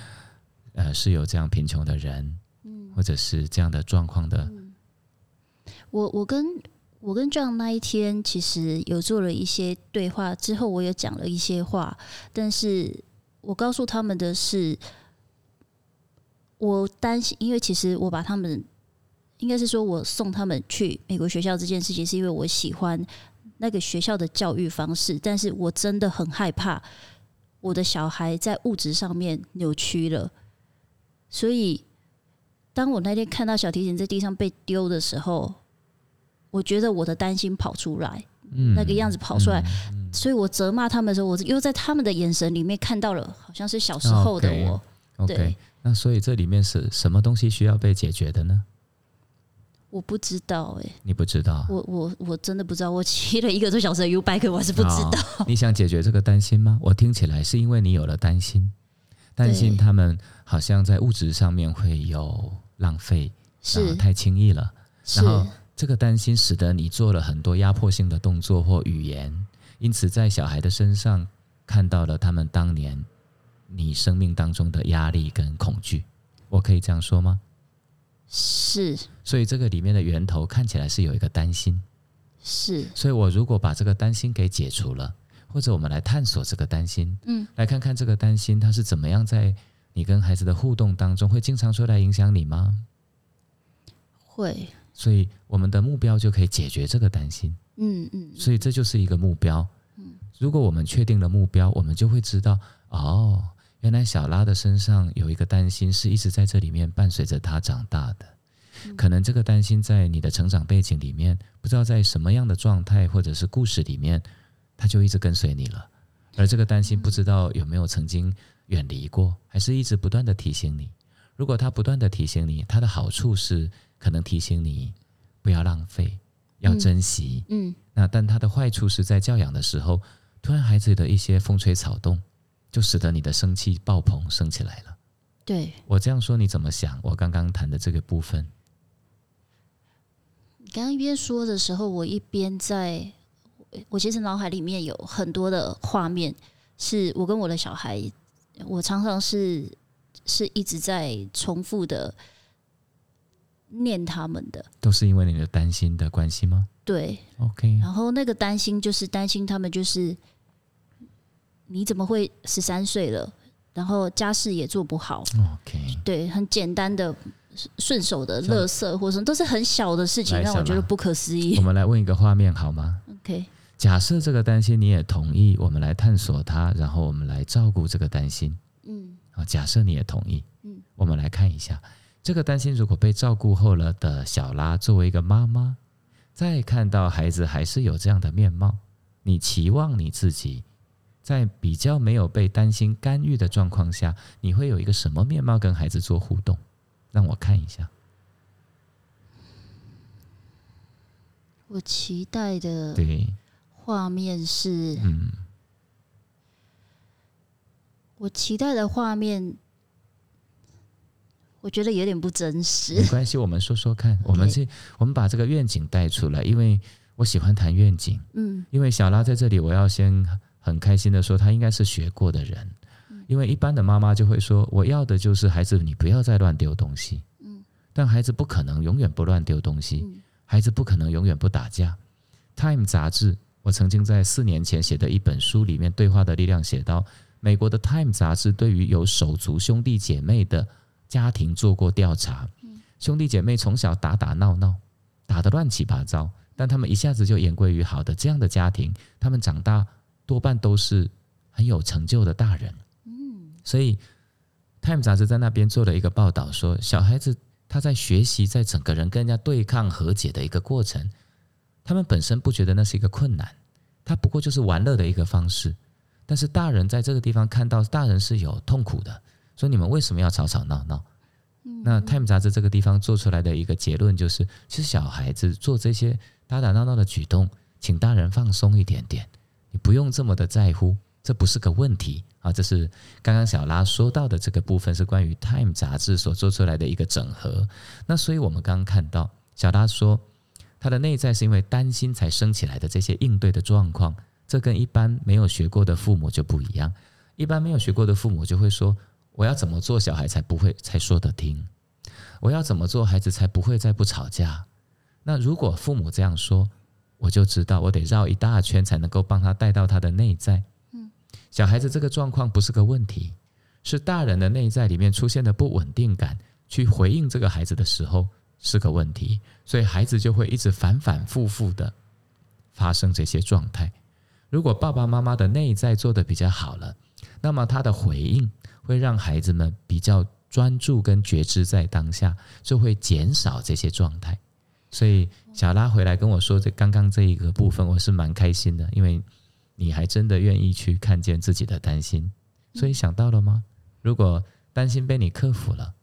呃，是有这样贫穷的人，嗯或者是这样的状况的，我我跟我跟 John 那一天其实有做了一些对话，之后我有讲了一些话，但是我告诉他们的是，我担心，因为其实我把他们应该是说我送他们去美国学校这件事情，是因为我喜欢那个学校的教育方式，但是我真的很害怕我的小孩在物质上面扭曲了，所以当我那天看到小提琴在地上被丢的时候，我觉得我的担心跑出来，嗯那个样子跑出来，所以我责骂他们的时候，我又在他们的眼神里面看到了，好像是小时候的我。OK，对那所以这里面是什么东西需要被解决的呢？我不知道哎、你不知道，我我我真的不知道，我骑了一个多小时的 U bike，我还是不知道。哦你想解决这个担心吗？我听起来是因为你有了担心，担心他们好像在物质上面会有浪费，然后是太轻易了。然后这个担心使得你做了很多压迫性的动作或语言，因此在小孩的身上看到了他们当年你生命当中的压力跟恐惧。我可以这样说吗？是所以这个里面的源头看起来是有一个担心。是所以我如果把这个担心给解除了，或者我们来探索这个担心，嗯，来看看这个担心它是怎么样在你跟孩子的互动当中会经常出来影响你吗？会，所以我们的目标就可以解决这个担心，嗯嗯所以这就是一个目标。如果我们确定了目标，我们就会知道，哦，原来小拉的身上有一个担心是一直在这里面伴随着他长大的。可能这个担心在你的成长背景里面，不知道在什么样的状态或者是故事里面，它就一直跟随你了。而这个担心不知道有没有曾经远离过，还是一直不断的提醒你。如果它不断的提醒你，它的好处是可能提醒你不要浪费，要珍惜。嗯那但它的坏处是在教养的时候，突然孩子的一些风吹草动，就使得你的生气爆棚升起来了。对。我这样说你怎么想？我刚刚谈的这个部分，刚刚一边说的时候，我一边在，我其实脑海里面有很多的画面，是我跟我的小孩，我常常是是一直在重复的念他们的，都是因为你的担心的关系吗对，？OK，然后那个担心就是担心他们就是你怎么会十三岁了，然后家事也做不好，OK，对，很简单的顺手的这样垃圾或者什么都是很小的事情，让我觉得不可思议我。们来问一个画面好吗？OK，假设这个担心你也同意，我们来探索它，然后我们来照顾这个担心。嗯啊，假设你也同意，嗯，我们来看一下这个担心如果被照顾后了的小拉，作为一个妈妈，再看到孩子还是有这样的面貌，你期望你自己在比较没有被担心干预的状况下，你会有一个什么面貌跟孩子做互动？让我看一下。我期待的对，画面是，嗯，我期待的画面，我觉得有点不真实没。关系，我们说说看，我们是，我们把这个愿景带出来，因为我喜欢谈愿景。嗯因为小拉在这里，我要先很开心的说，他应该是学过的人。因为一般的妈妈就会说，我要的就是孩子，你不要再乱丢东西。嗯但孩子不可能永远不乱丢东西，嗯孩子不可能永远不打架。Time 杂志我曾经在四年前写的一本书里面，《对话的力量》写到，美国的《Time》杂志对于有手足兄弟姐妹的家庭做过调查，兄弟姐妹从小打打闹闹，打得乱七八糟，但他们一下子就言归于好的这样的家庭，他们长大多半都是很有成就的大人。嗯，所以《Time》杂志在那边做了一个报道，说小孩子他在学习，在整个人跟人家对抗和解的一个过程。他们本身不觉得那是一个困难，他不过就是玩乐的一个方式。但是大人在这个地方看到大人是有痛苦的，说你们为什么要吵吵闹闹？那《Time》杂志这个地方做出来的一个结论就是，其实小孩子做这些打打闹闹的举动，请大人放松一点点，你不用这么的在乎，这不是个问题啊。这是刚刚小拉说到的这个部分，是关于《Time》杂志所做出来的一个整合。那所以我们刚刚看到小拉说。他的内在是因为担心才升起来的这些应对的状况，这跟一般没有学过的父母就不一样。一般没有学过的父母就会说：“我要怎么做，小孩才不会才说得听？我要怎么做，孩子才不会再不吵架？”那如果父母这样说，我就知道我得绕一大圈才能够帮他带到他的内在。嗯，小孩子这个状况不是个问题，是大人的内在里面出现的不稳定感，去回应这个孩子的时候。是个问题，所以孩子就会一直反反复复的发生这些状态。如果爸爸妈妈的内在做的比较好了，那么他的回应会让孩子们比较专注跟觉知在当下，就会减少这些状态。所以小拉回来跟我说这刚刚这一个部分，我是蛮开心的，因为你还真的愿意去看见自己的担心。所以想到了吗？如果担心被你克服了，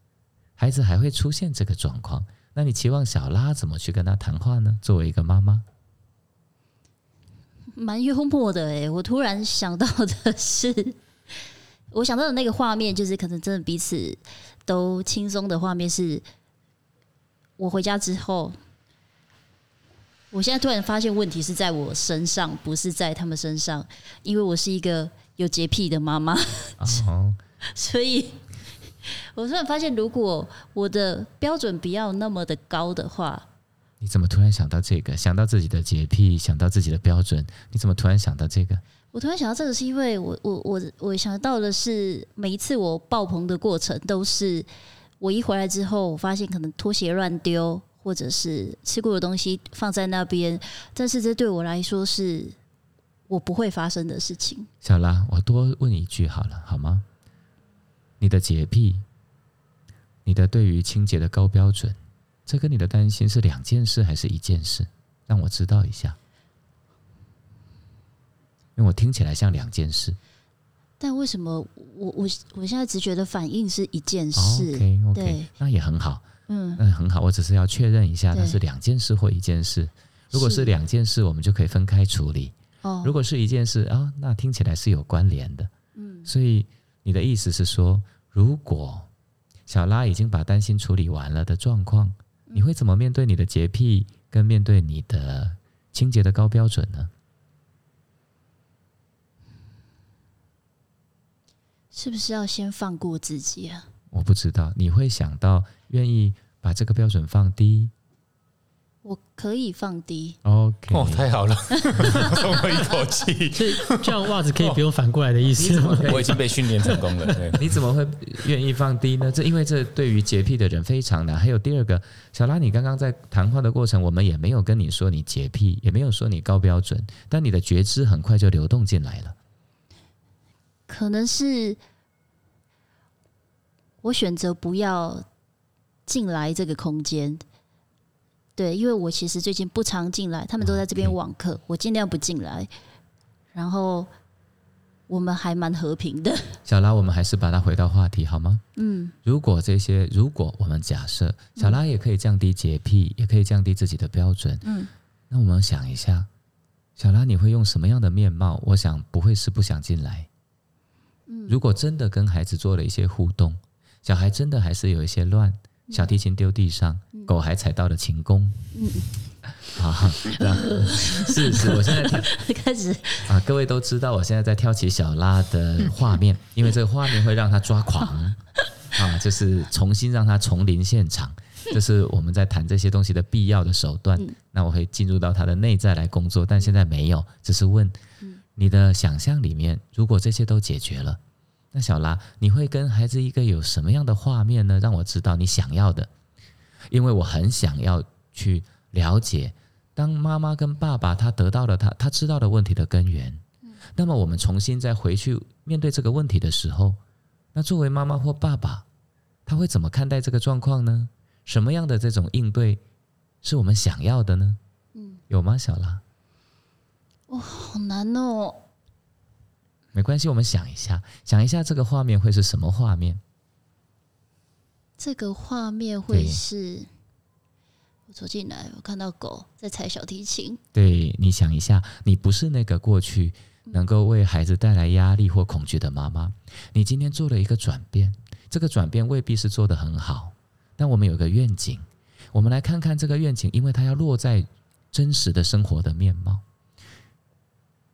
孩子还会出现这个状况。那你期望小拉怎么去跟他谈话呢？作为一个妈妈，蛮幽默的哎。我突然想到的是，我想到的那个画面，就是可能真的彼此都轻松的画面。是我回家之后，我现在突然发现问题是在我身上，不是在他们身上，因为我是一个有洁癖的妈妈，所以。我突然发现，如果我的标准不要那么的高的话，你怎么突然想到这个？想到自己的洁癖，想到自己的标准，你怎么突然想到这个？我突然想到这个，是因为我我我我想到的是，每一次我爆棚的过程，都是我一回来之后，我发现可能拖鞋乱丢，或者是吃过的东西放在那边，但是这对我来说是我不会发生的事情。小拉，我多问一句好了，好吗？你的洁癖，你的对于清洁的高标准，这跟你的担心是两件事还是一件事？让我知道一下，因为我听起来像两件事。但为什么我我我现在直觉的反应是一件事？OK OK，那也很好，嗯，那很好。我只是要确认一下，那是两件事或一件事。如果是两件事，我们就可以分开处理。哦，如果是一件事啊，那听起来是有关联的。嗯，所以。你的意思是说，如果小拉已经把担心处理完了的状况，你会怎么面对你的洁癖，跟面对你的清洁的高标准呢？是不是要先放过自己啊？我不知道，你会想到愿意把这个标准放低。我可以放低，OK，哦，太好了，松了一口气。这样袜子可以不用反过来的意思。我已经被训练成功了。你怎么会愿意放低呢？这因为这对于洁癖的人非常难。还有第二个，小拉，你刚刚在谈话的过程，我们也没有跟你说你洁癖，也没有说你高标准，但你的觉知很快就流动进来了。可能是我选择不要进来这个空间。对，因为我其实最近不常进来，他们都在这边网课，我尽量不进来。然后我们还蛮和平的。小拉，我们还是把它回到话题好吗？嗯。如果这些，如果我们假设小拉也可以降低洁癖，也可以降低自己的标准，嗯，那我们想一下，小拉你会用什么样的面貌？我想不会是不想进来。嗯。如果真的跟孩子做了一些互动，小孩真的还是有一些乱。小提琴丢地上，狗还踩到了琴弓。嗯，好，是是，我现在 开始啊，各位都知道，我现在在挑起小拉的画面，因为这个画面会让他抓狂啊，就是重新让他重临现场，这是我们在谈这些东西的必要的手段。那我会进入到他的内在来工作，但现在没有，只是问你的想象里面，如果这些都解决了，那小拉你会跟孩子一个有什么样的画面呢？让我知道你想要的，因为我很想要去了解，当妈妈跟爸爸他得到了他他知道的问题的根源，那么我们重新再回去面对这个问题的时候，那作为妈妈或爸爸，他会怎么看待这个状况呢？什么样的这种应对是我们想要的呢？嗯，有吗，小拉？哇，好难哦。没关系，我们想一下，想一下这个画面会是什么画面？这个画面会是，我走进来，我看到狗在踩小提琴。对，你想一下，你不是那个过去能够为孩子带来压力或恐惧的妈妈，你今天做了一个转变，这个转变未必是做得很好。但我们有个愿景，我们来看看这个愿景，因为它要落在真实的生活的面貌，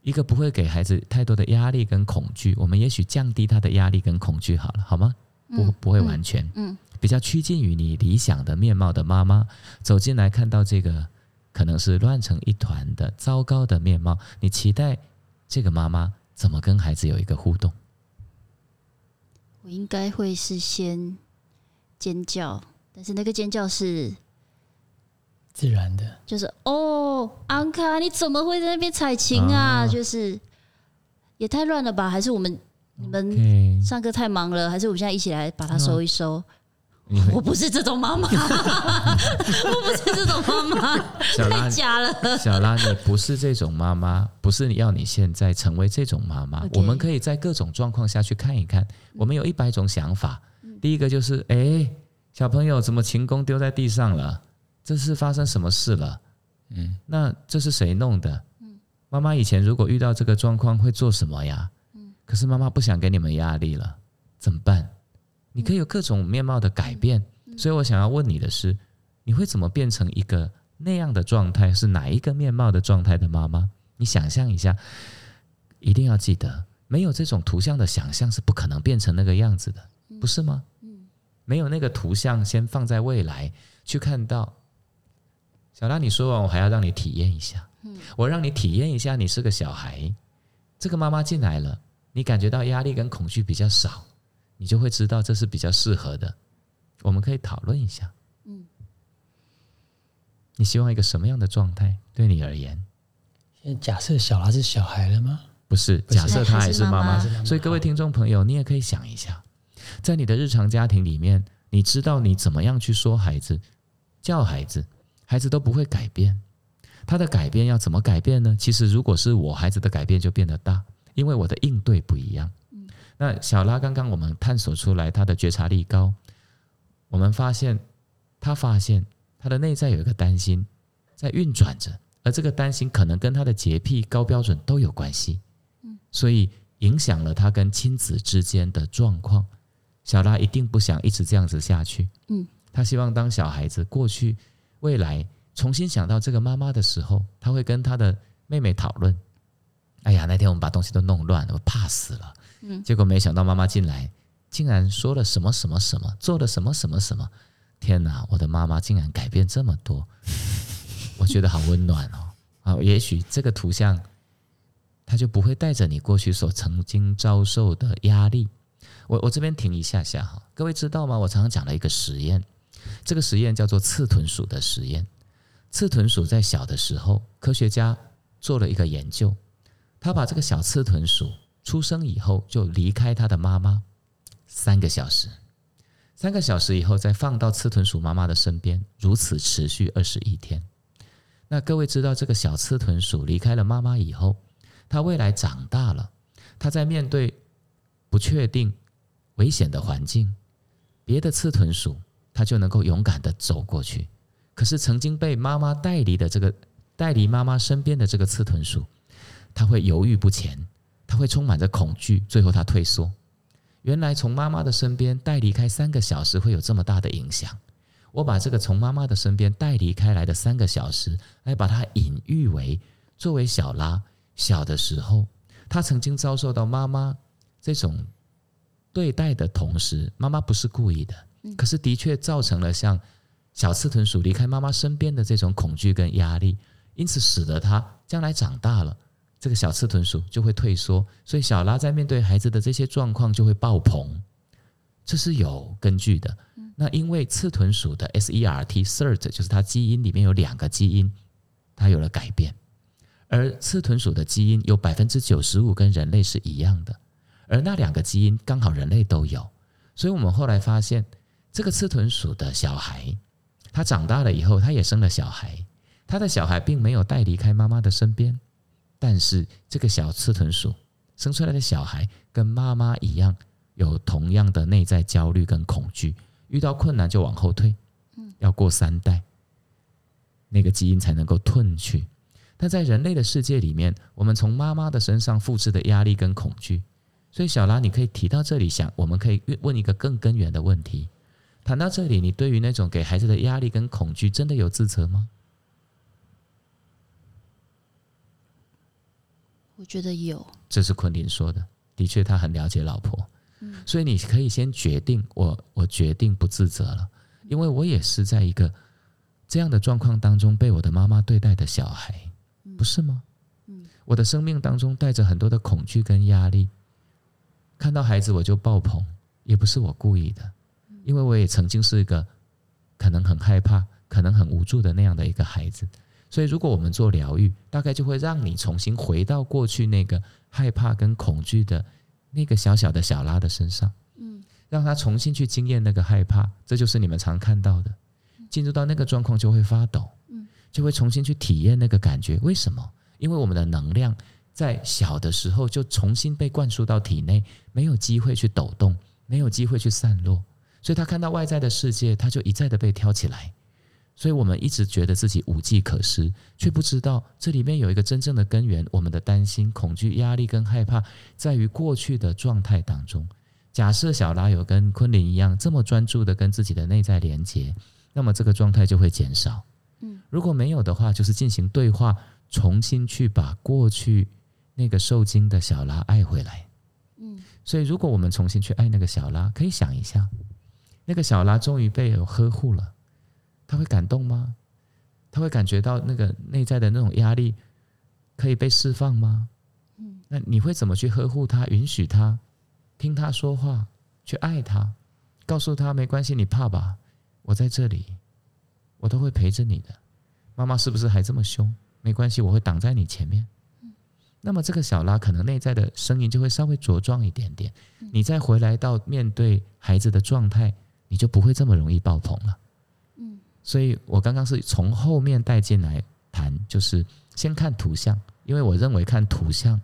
一个不会给孩子太多的压力跟恐惧。我们也许降低他的压力跟恐惧好了，好吗？不，不会完全，嗯，比较趋近于你理想的面貌的妈妈走进来，看到这个可能是乱成一团的糟糕的面貌，你期待这个妈妈怎么跟孩子有一个互动？我应该会是先。尖叫，但是那个尖叫是自然的，就是哦，安卡，你怎么会在那边采琴啊？就是也太乱了吧？还是我们你们上课太忙了？还是我们现在一起来把它收一收？我不是这种妈妈，我不是这种妈妈，太假了。小拉，你不是这种妈妈，不是你要你现在成为这种妈妈。我们可以在各种状况下去看一看，我们有一百种想法。第一个就是，哎，小朋友怎么琴弓丢在地上了？这是发生什么事了？嗯，那这是谁弄的？嗯，妈妈以前如果遇到这个状况会做什么呀？嗯，可是妈妈不想给你们压力了，怎么办？你可以有各种面貌的改变，所以我想要问你的是，你会怎么变成一个那样的状态？是哪一个面貌的状态的妈妈？你想象一下，一定要记得，没有这种图像的想象是不可能变成那个样子的。不是吗？嗯，没有那个图像，先放在未来去看到。小拉，你说完，我还要让你体验一下。嗯，我让你体验一下，你是个小孩，这个妈妈进来了，你感觉到压力跟恐惧比较少，你就会知道这是比较适合的。我们可以讨论一下。嗯，你希望一个什么样的状态？对你而言？现在假设小拉是小孩了吗？不是，假设她还是妈妈。所以各位听众朋友，你也可以想一下。在你的日常家庭里面，你知道你怎么样去说孩子、叫孩子，孩子都不会改变。他的改变要怎么改变呢？其实，如果是我孩子的改变就变得大，因为我的应对不一样。那小拉刚刚我们探索出来，他的觉察力高，我们发现他发现他的内在有一个担心在运转着，而这个担心可能跟他的洁癖高标准都有关系。所以影响了他跟亲子之间的状况。小拉一定不想一直这样子下去。嗯，他希望当小孩子过去、未来重新想到这个妈妈的时候，他会跟他的妹妹讨论：“哎呀，那天我们把东西都弄乱了，我怕死了。”嗯，结果没想到妈妈进来，竟然说了什么什么什么，做了什么什么什么。天哪，我的妈妈竟然改变这么多，我觉得好温暖哦。啊，也许这个图像，它就不会带着你过去所曾经遭受的压力。我我这边停一下下哈，各位知道吗？我常常讲了一个实验，这个实验叫做刺豚鼠的实验。刺豚鼠在小的时候，科学家做了一个研究，他把这个小刺豚鼠出生以后就离开它的妈妈三个小时，三个小时以后再放到刺豚鼠妈妈的身边，如此持续二十一天。那各位知道，这个小刺豚鼠离开了妈妈以后，它未来长大了，它在面对不确定。危险的环境，别的刺豚鼠他就能够勇敢的走过去，可是曾经被妈妈带离的这个带离妈妈身边的这个刺豚鼠，它会犹豫不前，它会充满着恐惧，最后它退缩。原来从妈妈的身边带离开三个小时会有这么大的影响。我把这个从妈妈的身边带离开来的三个小时，来把它隐喻为作为小拉小的时候，他曾经遭受到妈妈这种。对待的同时，妈妈不是故意的，可是的确造成了像小刺豚鼠离开妈妈身边的这种恐惧跟压力，因此使得它将来长大了，这个小刺豚鼠就会退缩，所以小拉在面对孩子的这些状况就会爆棚，这是有根据的。那因为刺豚鼠的 SERT CERT 就是它基因里面有两个基因，它有了改变，而刺豚鼠的基因有百分之九十五跟人类是一样的，而那两个基因刚好人类都有，所以我们后来发现，这个刺豚鼠的小孩，他长大了以后，他也生了小孩，他的小孩并没有带离开妈妈的身边，但是这个小刺豚鼠生出来的小孩跟妈妈一样，有同样的内在焦虑跟恐惧。遇到困难就往后退，要过三代，那个基因才能够褪去。但在人类的世界里面，我们从妈妈的身上复制的压力跟恐惧，所以小拉，你可以提到这里想，我们可以问一个更根源的问题。谈到这里，你对于那种给孩子的压力跟恐惧，真的有自责吗？我觉得有。这是昆凌说的，的确，他很了解老婆。所以你可以先决定，我我决定不自责了，因为我也是在一个这样的状况当中被我的妈妈对待的小孩，不是吗？我的生命当中带着很多的恐惧跟压力，看到孩子我就爆棚，也不是我故意的，因为我也曾经是一个可能很害怕、可能很无助的那样的一个孩子，所以如果我们做疗愈，大概就会让你重新回到过去那个害怕跟恐惧的。那个小小的小拉的身上，嗯，让他重新去经验那个害怕，这就是你们常看到的，进入到那个状况就会发抖，嗯，就会重新去体验那个感觉。为什么？因为我们的能量在小的时候就重新被灌输到体内，没有机会去抖动，没有机会去散落，所以他看到外在的世界，他就一再的被挑起来。所以我们一直觉得自己无计可施，却不知道这里面有一个真正的根源。我们的担心、恐惧、压力跟害怕，在于过去的状态当中。假设小拉有跟昆凌一样这么专注的跟自己的内在连接，那么这个状态就会减少。嗯，如果没有的话，就是进行对话，重新去把过去那个受惊的小拉爱回来。嗯，所以如果我们重新去爱那个小拉，可以想一下，那个小拉终于被有呵护了。他会感动吗？他会感觉到那个内在的那种压力可以被释放吗？那你会怎么去呵护他，允许他听他说话，去爱他，告诉他没关系，你怕吧？我在这里，我都会陪着你的。妈妈是不是还这么凶？没关系，我会挡在你前面。那么这个小拉可能内在的声音就会稍微茁壮一点点。你再回来到面对孩子的状态，你就不会这么容易爆棚了。嗯所以我刚刚是从后面带进来谈，就是先看图像，因为我认为看图像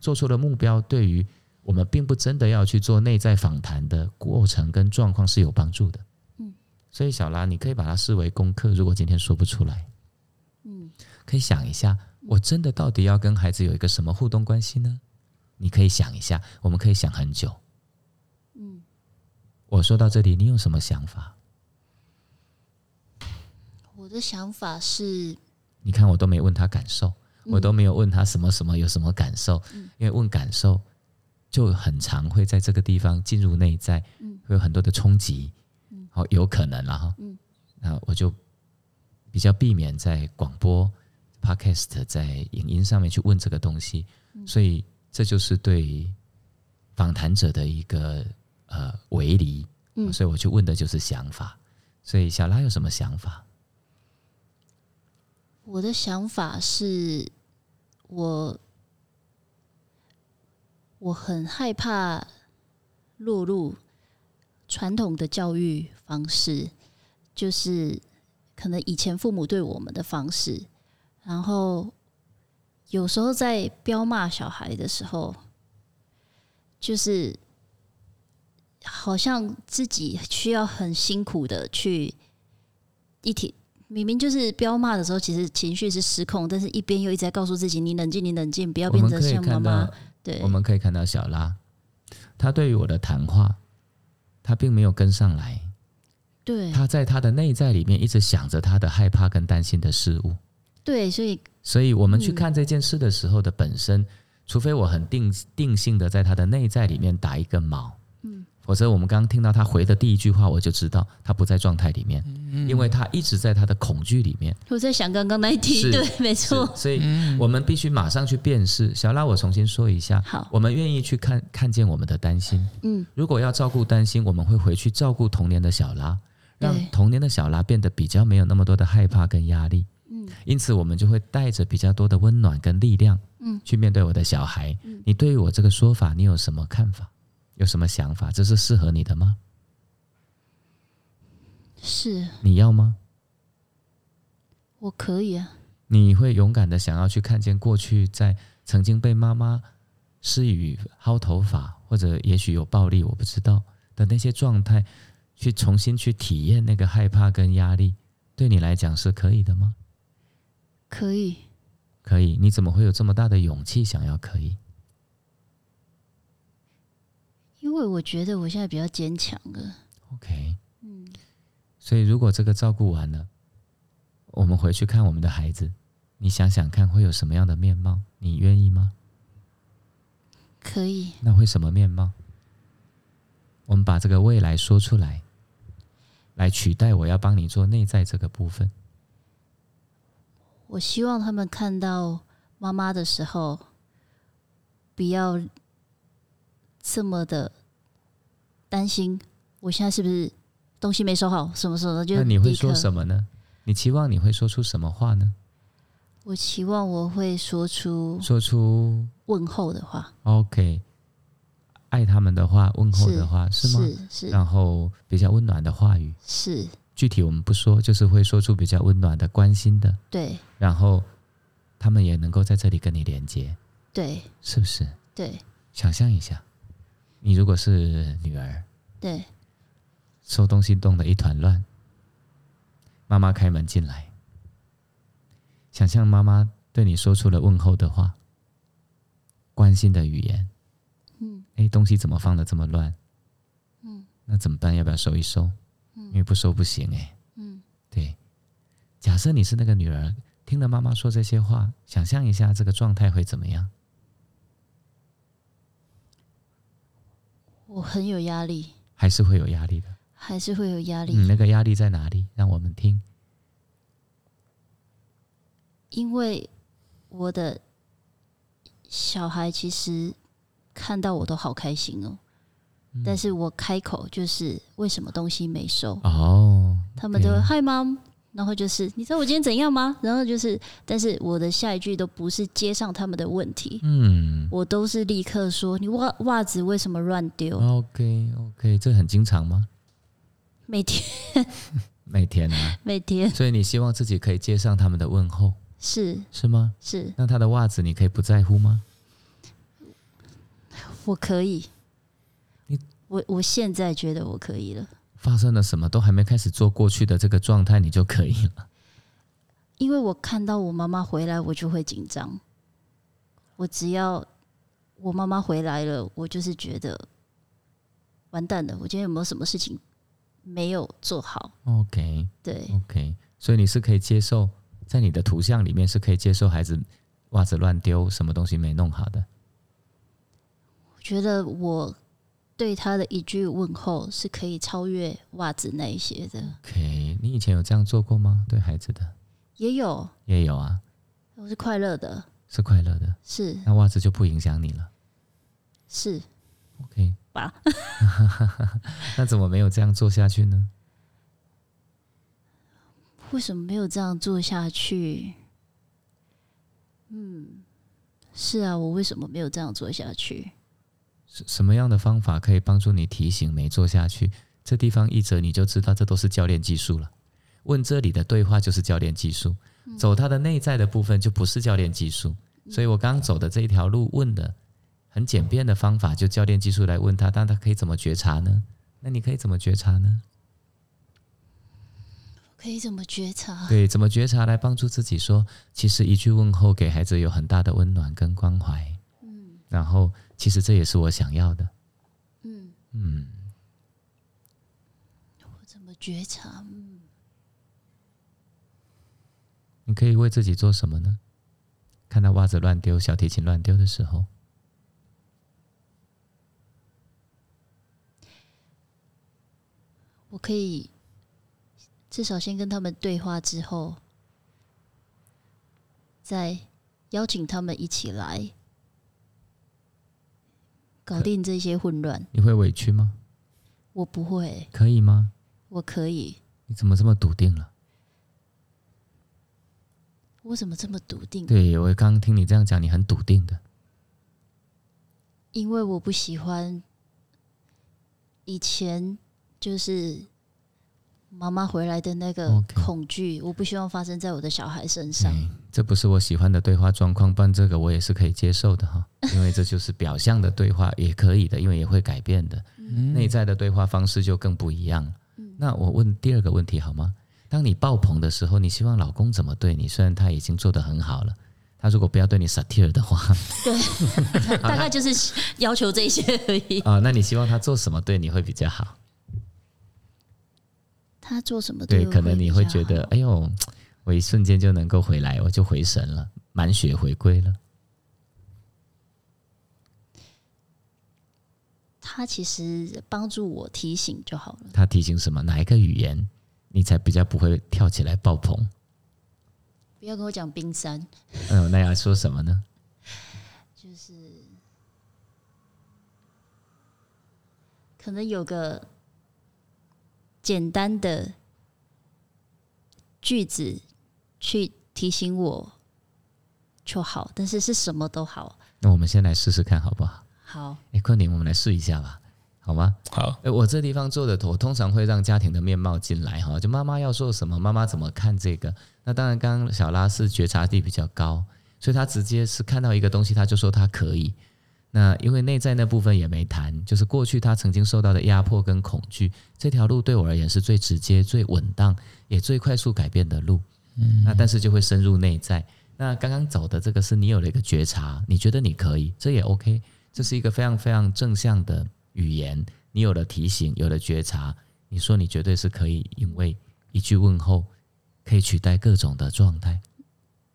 做出的目标，对于我们并不真的要去做内在访谈的过程跟状况是有帮助的。嗯，所以小拉，你可以把它视为功课。如果今天说不出来，嗯，可以想一下，我真的到底要跟孩子有一个什么互动关系呢？你可以想一下，我们可以想很久。嗯，我说到这里，你有什么想法？我的想法是，你看我都没问他感受，我都没有问他什么什么有什么感受，因为问感受就很常会在这个地方进入内在，会有很多的冲击，好有可能了哈，那我就比较避免在广播、podcast 在影音上面去问这个东西，所以这就是对访谈者的一个呃围篱，所以我去问的就是想法，所以小拉有什么想法？我的想法是，我我很害怕落入传统的教育方式，就是可能以前父母对我们的方式，然后有时候在彪骂小孩的时候，就是好像自己需要很辛苦的去一体。明明就是彪骂的时候，其实情绪是失控，但是一边又一直在告诉自己：“你冷静，你冷静，不要变成像妈妈。”对，我们可以看到小拉，他对于我的谈话，他并没有跟上来。对，他在他的内在里面一直想着他的害怕跟担心的事物。对，所以，所以我们去看这件事的时候的本身，除非我很定定性的在他的内在里面打一个锚，嗯，否则我们刚刚听到他回的第一句话，我就知道他不在状态里面，嗯因为他一直在他的恐惧里面。我在想刚刚那一题，对，没错，所以我们必须马上去辨识。小拉，我重新说一下，好我们愿意去看看见我们的担心。嗯，如果要照顾担心，我们会回去照顾童年的小拉，让童年的小拉变得比较没有那么多的害怕跟压力。嗯，因此我们就会带着比较多的温暖跟力量，嗯，去面对我的小孩。你对于我这个说法，你有什么看法？有什么想法？这是适合你的吗？是你要吗？我可以啊，你会勇敢的想要去看见过去在曾经被妈妈施予薅头发，或者也许有暴力，我不知道的那些状态，去重新去体验那个害怕跟压力，对你来讲是可以的吗？可以，可以，你怎么会有这么大的勇气想要可以？因为我觉得我现在比较坚强了。OK，嗯，所以如果这个照顾完了，我们回去看我们的孩子，你想想看会有什么样的面貌？你愿意吗？可以，那会什么面貌？我们把这个未来说出来，来取代我要帮你做内在这个部分。我希望他们看到妈妈的时候，不要这么的担心。我现在是不是东西没收好？什么什么的？就那你会说什么呢？你期望你会说出什么话呢？我期望我会说出说出问候的话，OK，爱他们的话，问候的话是吗？是是然后比较温暖的话语，是，具体我们不说，就是会说出比较温暖的、关心的，对然后他们也能够在这里跟你连接，对是不是？对想象一下，你如果是女儿，对，收东西弄得一团乱，妈妈开门进来，想象妈妈对你说出了问候的话，关心的语言，嗯哎，东西怎么放的这么乱？嗯那怎么办？要不要收一收？因为不收不行哎。嗯，对，假设你是那个女儿，听了妈妈说这些话，想象一下这个状态会怎么样？我很有压力，还是会有压力的。还是会有压力，嗯，那个压力在哪里？让我们听。因为我的小孩其实看到我都好开心哦，嗯。但是我开口就是为什么东西没收，哦，他们都会嗨妈，然后就是你知道我今天怎样吗？然后就是，但是我的下一句都不是接上他们的问题，嗯我都是立刻说你袜袜子为什么乱丢？，OK OK，这很经常吗？每天 每天啊，每天所以你希望自己可以接上他们的问候，是是吗？是，那他的袜子你可以不在乎吗？我可以你，我我现在觉得我可以了。发生了什么都还没开始做过去的这个状态，你就可以了。因为我看到我妈妈回来，我就会紧张。我只要我妈妈回来了，我就是觉得完蛋了。我今天有没有什么事情没有做好？OK 对，OK，所以你是可以接受，在你的图像里面是可以接受孩子袜子乱丢，什么东西没弄好的。我觉得我对他的一句问候是可以超越袜子那一些的。OK，你以前有这样做过吗？对孩子的也有，也有啊，我是快乐的，是快乐的，是那袜子就不影响你了。是 OK，吧？那怎么没有这样做下去呢？为什么没有这样做下去？嗯，是啊，我为什么没有这样做下去？是什么样的方法可以帮助你提醒没做下去？这地方一折你就知道，这都是教练技术了。问这里的对话就是教练技术，走他的内在的部分就不是教练技术。所以我刚刚走的这一条路问的很简便的方法，就教练技术来问他，但他可以怎么觉察呢？那你可以怎么觉察呢？可以怎么觉察？对，怎么觉察来帮助自己说，其实一句问候给孩子有很大的温暖跟关怀。嗯然后其实这也是我想要的。嗯，嗯，我怎么觉察？嗯，你可以为自己做什么呢？看到袜子乱丢、小提琴乱丢的时候，我可以至少先跟他们对话之后，再邀请他们一起来搞定这些混乱。你会委屈吗？我不会，可以吗？我可以。你怎么这么笃定了？我怎么这么笃定？对我刚刚听你这样讲，你很笃定的。因为我不喜欢以前就是妈妈回来的那个恐惧我不希望发生在我的小孩身上。哎这不是我喜欢的对话状况，不然这个我也是可以接受的哈，因为这就是表象的对话，也可以的，因为也会改变的。内在的对话方式就更不一样了。那我问第二个问题好吗？当你爆棚的时候，你希望老公怎么对你？虽然他已经做得很好了，他如果不要对你 satir 的话对，大概就是要求这些而已。啊、那你希望他做什么对你会比较好？他做什么对，我可能你会觉得，好哎呦，我一瞬间就能够回来，我就回神了，满血回归了。他其实帮助我提醒就好了。他提醒什么？哪一个语言你才比较不会跳起来爆棚？不要跟我讲冰山，嗯，那要说什么呢？就是可能有个简单的句子去提醒我就好，但是是什么都好。那我们先来试试看，好不好？好，哎，昆凌，我们来试一下吧，好吗？好，哎，我这地方做的，我通常会让家庭的面貌进来哈，就妈妈要做什么，妈妈怎么看这个。那当然，刚刚小拉是觉察力比较高，所以他直接是看到一个东西，他就说他可以。那因为内在那部分也没谈，就是过去他曾经受到的压迫跟恐惧，这条路对我而言是最直接、最稳当，也最快速改变的路。嗯，那但是就会深入内在。那刚刚走的这个是你有了一个觉察，你觉得你可以，这也 OK，这是一个非常非常正向的语言。你有了提醒，有了觉察，你说你绝对是可以，因为一句问候可以取代各种的状态，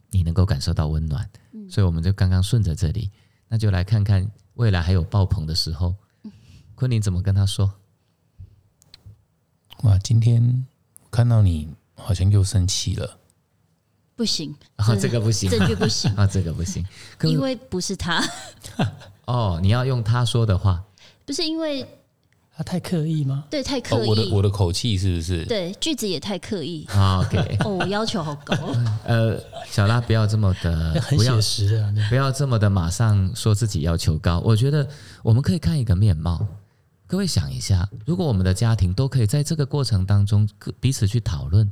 你能够感受到温暖。所以我们就刚刚顺着这里，那就来看看未来还有爆棚的时候，昆凌怎么跟他说？哇，今天看到你好像又生气了，不行，啊、这个不行，这句不行，啊，这个不行。因为不是他，哦，你要用他说的话，不是因为他太刻意吗？对太哦刻，意，我的我的口气是不是？对句子也太刻意。啊 OK，哦，我要求好高，呃，小拉不要这么的，很不要写实的啊，不要这么的马上说自己要求高。我觉得我们可以看一个面貌。各位想一下，如果我们的家庭都可以在这个过程当中彼此去讨论，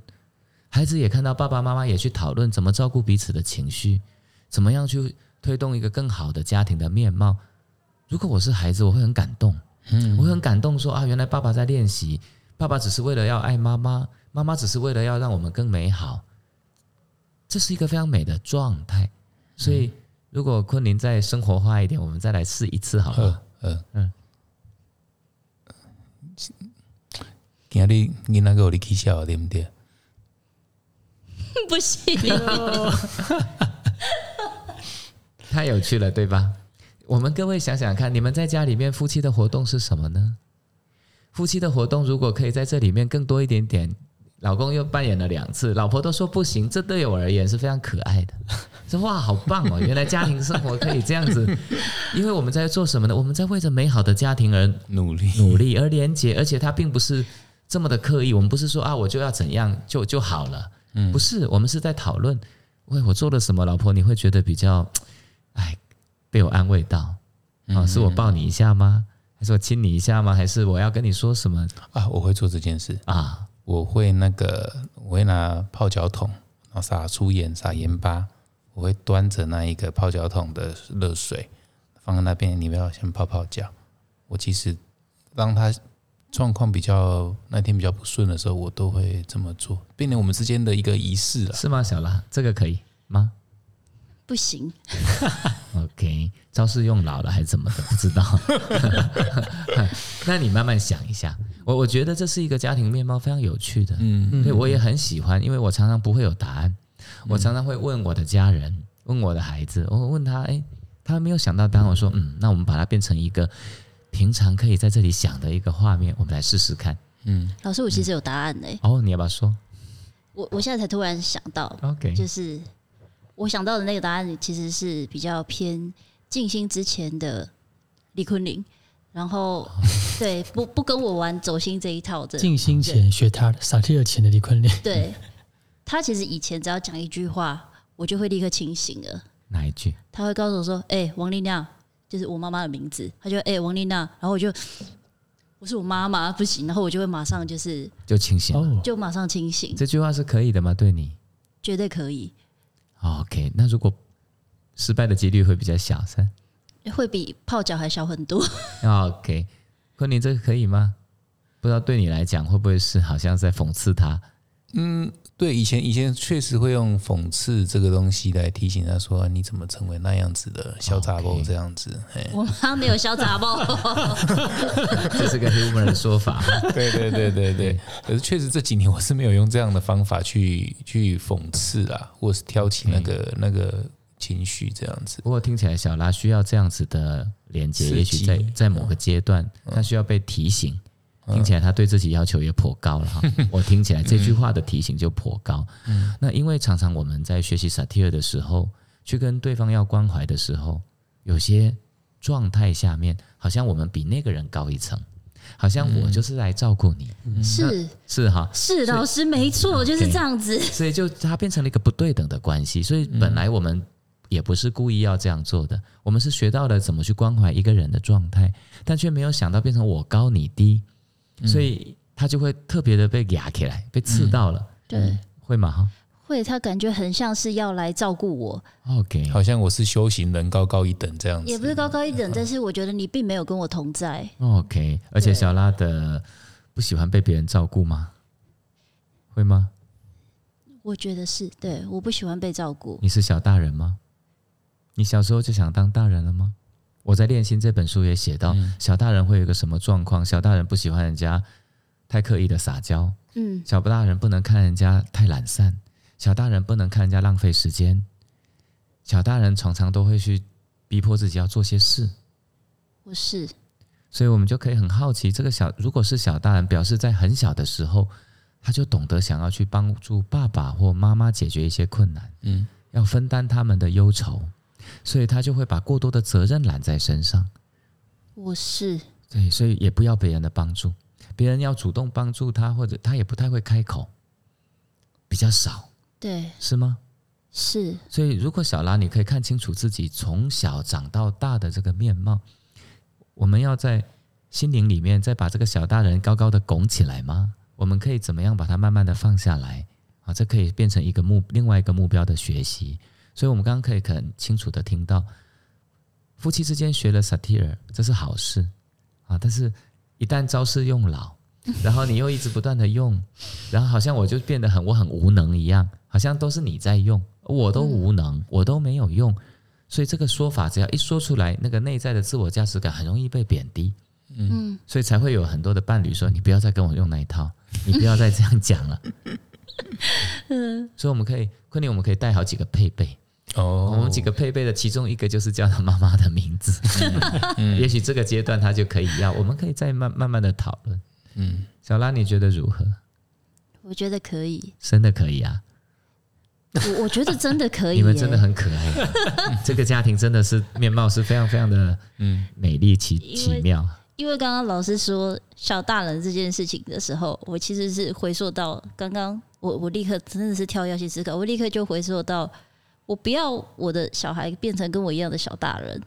孩子也看到爸爸妈妈也去讨论怎么照顾彼此的情绪，怎么样去推动一个更好的家庭的面貌。如果我是孩子，我会很感动，嗯我会很感动说啊，原来爸爸在练习，爸爸只是为了要爱妈妈，妈妈只是为了要让我们更美好，这是一个非常美的状态。所以，如果昆凌再生活化一点，我们再来试一次好了。嗯嗯嗯今日囡仔有你起笑对不对？不行，太有趣了，对吧？我们各位想想看，你们在家里面夫妻的活动是什么呢？夫妻的活动如果可以在这里面更多一点点，老公又扮演了两次，老婆都说不行，这对我而言是非常可爱的。这哇，好棒哦！原来家庭生活可以这样子，因为我们在做什么呢？我们在为着美好的家庭而努力，努力而连接，而且它并不是这么的刻意。我们不是说啊，我就要怎样就就好了，嗯不是，我们是在讨论，喂，我做了什么，老婆你会觉得比较，哎，被我安慰到啊？是我抱你一下吗？还是我亲你一下吗？还是我要跟你说什么啊，我会做这件事，啊？我会那个，我会拿泡脚桶，然后撒粗盐、撒盐巴，我会端着那一个泡脚桶的热水放在那边，你不要先泡泡脚。我其实让他状况比较那天比较不顺的时候，我都会这么做，变成我们之间的一个仪式了。是吗，小拉？这个可以吗不行，？OK，招式用老了还是怎么的？不知道。那你慢慢想一下，我我觉得这是一个家庭面貌非常有趣的。嗯，对我也很喜欢，因为我常常不会有答案，我常常会问我的家人，问我的孩子，我问他，哎，他没有想到答案，我说，嗯，那我们把它变成一个平常可以在这里想的一个画面，我们来试试看。嗯，老师，我其实有答案嘞、哦，你要不要说我我现在才突然想到，？OK，就是我想到的那个答案其实是比较偏静心之前的李坤林，然后对不不跟我玩走心这一套的，静心前学他的，萨提尔前的李坤林，对他其实以前只要讲一句话，我就会立刻清醒了。哪一句？他会告诉我说：“哎、王丽娜，就是我妈妈的名字。”他就哎、王丽娜，然后我就我是我妈妈，不行，然后我就会马上就是就清醒就马上清醒，这句话是可以的吗？对你绝对可以，？OK，那如果失败的几率会比较小，噻。会比泡脚还小很多。OK，昆凌，这个可以吗？不知道对你来讲会不会是好像在讽刺他？对，以前以前确实会用讽刺这个东西来提醒他说，你怎么成为那样子的小杂包这样子？嘿我妈没有小杂包，这是个 humor 的说法。对对对对对。可是确实这几年我是没有用这样的方法去去讽刺啊，或是挑起那个那个情绪这样子。不过听起来小拉需要这样子的连接，也许在在某个阶段，他需要被提醒。听起来他对自己要求也颇高了哈。我听起来这句话的提醒就颇高。那因为常常我们在学习萨提尔的时候，去跟对方要关怀的时候，有些状态下面，好像我们比那个人高一层，好像我就是来照顾你，是是哈。是老师没错，就是这样子。所以就它变成了一个不对等的关系。所以本来我们也不是故意要这样做的，我们是学到了怎么去关怀一个人的状态，但却没有想到变成我高你低，所以他就会特别的被压起来，被刺到了，对，会吗？哈会他感觉很像是要来照顾我，，OK，好像我是修行人，高高一等这样子。也不是高高一等，但是我觉得你并没有跟我同在。OK，而且小拉的不喜欢被别人照顾吗？会吗？我觉得是对，我不喜欢被照顾。你是小大人吗？你小时候就想当大人了吗？我在《练心》这本书也写到，小大人会有一个什么状况？小大人不喜欢人家太刻意的撒娇，嗯，小大人不能看人家太懒散，小大人不能看人家浪费时间，小大人常常都会去逼迫自己要做些事，不是。所以我们就可以很好奇，这个小如果是小大人，表示在很小的时候，他就懂得想要去帮助爸爸或妈妈解决一些困难，嗯，要分担他们的忧愁，所以他就会把过多的责任揽在身上。我是对，所以也不要别人的帮助，别人要主动帮助他，或者他也不太会开口，比较少，对是吗？是所以，如果小拉你可以看清楚自己从小长到大的这个面貌，我们要在心灵里面再把这个小大人高高的拱起来吗？我们可以怎么样把它慢慢的放下来？啊，这可以变成一个目另外一个目标的学习。所以，我们刚刚可以很清楚的听到，夫妻之间学了 satire，，这是好事啊。但是，一旦招式用老，然后你又一直不断的用，然后好像我就变得很我很无能一样，好像都是你在用，我都无能，我都没有用。所以这个说法只要一说出来，那个内在的自我价值感很容易被贬低。嗯，所以才会有很多的伴侣说：“你不要再跟我用那一套，你不要再这样讲了。”所以我们可以，昆凌，我们可以带好几个配备。哦，我们几个配备的其中一个就是叫他妈妈的名字。也许这个阶段他就可以要，我们可以再慢慢慢的讨论。嗯，小拉，你觉得如何？我觉得可以，真的可以啊！我我觉得真的可以耶。你们真的很可爱，这个家庭真的是面貌是非常非常的嗯美丽奇奇妙。因为刚刚老师说小大人这件事情的时候，我其实是回溯到刚刚我我立刻真的是跳跃性思考，我立刻就回溯到我不要我的小孩变成跟我一样的小大人，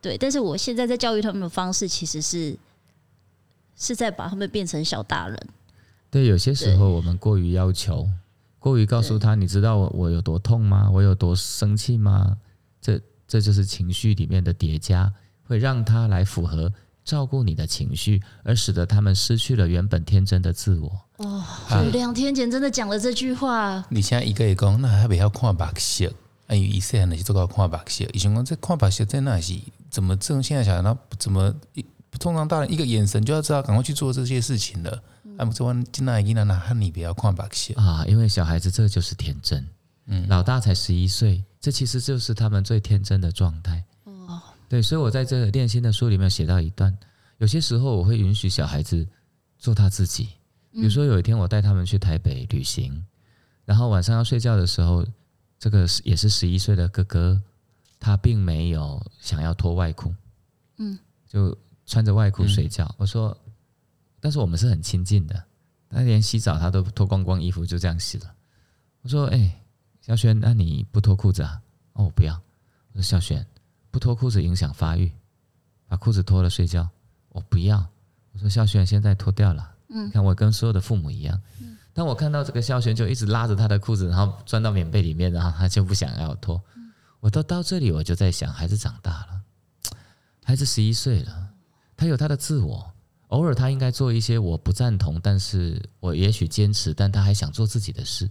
对，但是我现在在教育他们的方式其实是是在把他们变成小大人，对，有些时候我们过于要求，过于告诉他，你知道我我有多痛吗？我有多生气吗？这这就是情绪里面的叠加，会让他来符合照顾你的情绪，而使得他们失去了原本天真的自我。哦，我两天前真的讲了这句话，你现在一个也讲，那还不要看白色，哎，伊细汉的是做到看白色，伊想讲这看白色在那是怎么这种现在小孩，他怎么一通常大人一个眼神就要知道赶快去做这些事情了。啊，不这弯进来一那那喊你不要看白色，啊，因为小孩子这就是天真，嗯，老大才十一岁，这其实就是他们最天真的状态。哦，对，所以我在这个练心的书里面写到一段，有些时候我会允许小孩子做他自己。比如说有一天我带他们去台北旅行，然后晚上要睡觉的时候，这个也是十一岁的哥哥，他并没有想要脱外裤，嗯，就穿着外裤睡觉。我说，但是我们是很亲近的，他连洗澡他都脱光光衣服就这样洗了。我说，哎，小轩，那你不脱裤子啊？哦，我不要。我说，小轩，不脱裤子影响发育，把裤子脱了睡觉。我不要。我说，肖璇，现在脱掉了。嗯，看我跟所有的父母一样，当我看到这个肖璇就一直拉着他的裤子，然后钻到棉被里面，然后 他就不想要脱。我都到这里，我就在想，孩子长大了，孩子十一岁了，他有他的自我，偶尔他应该做一些我不赞同，但是我也许坚持，但他还想做自己的事。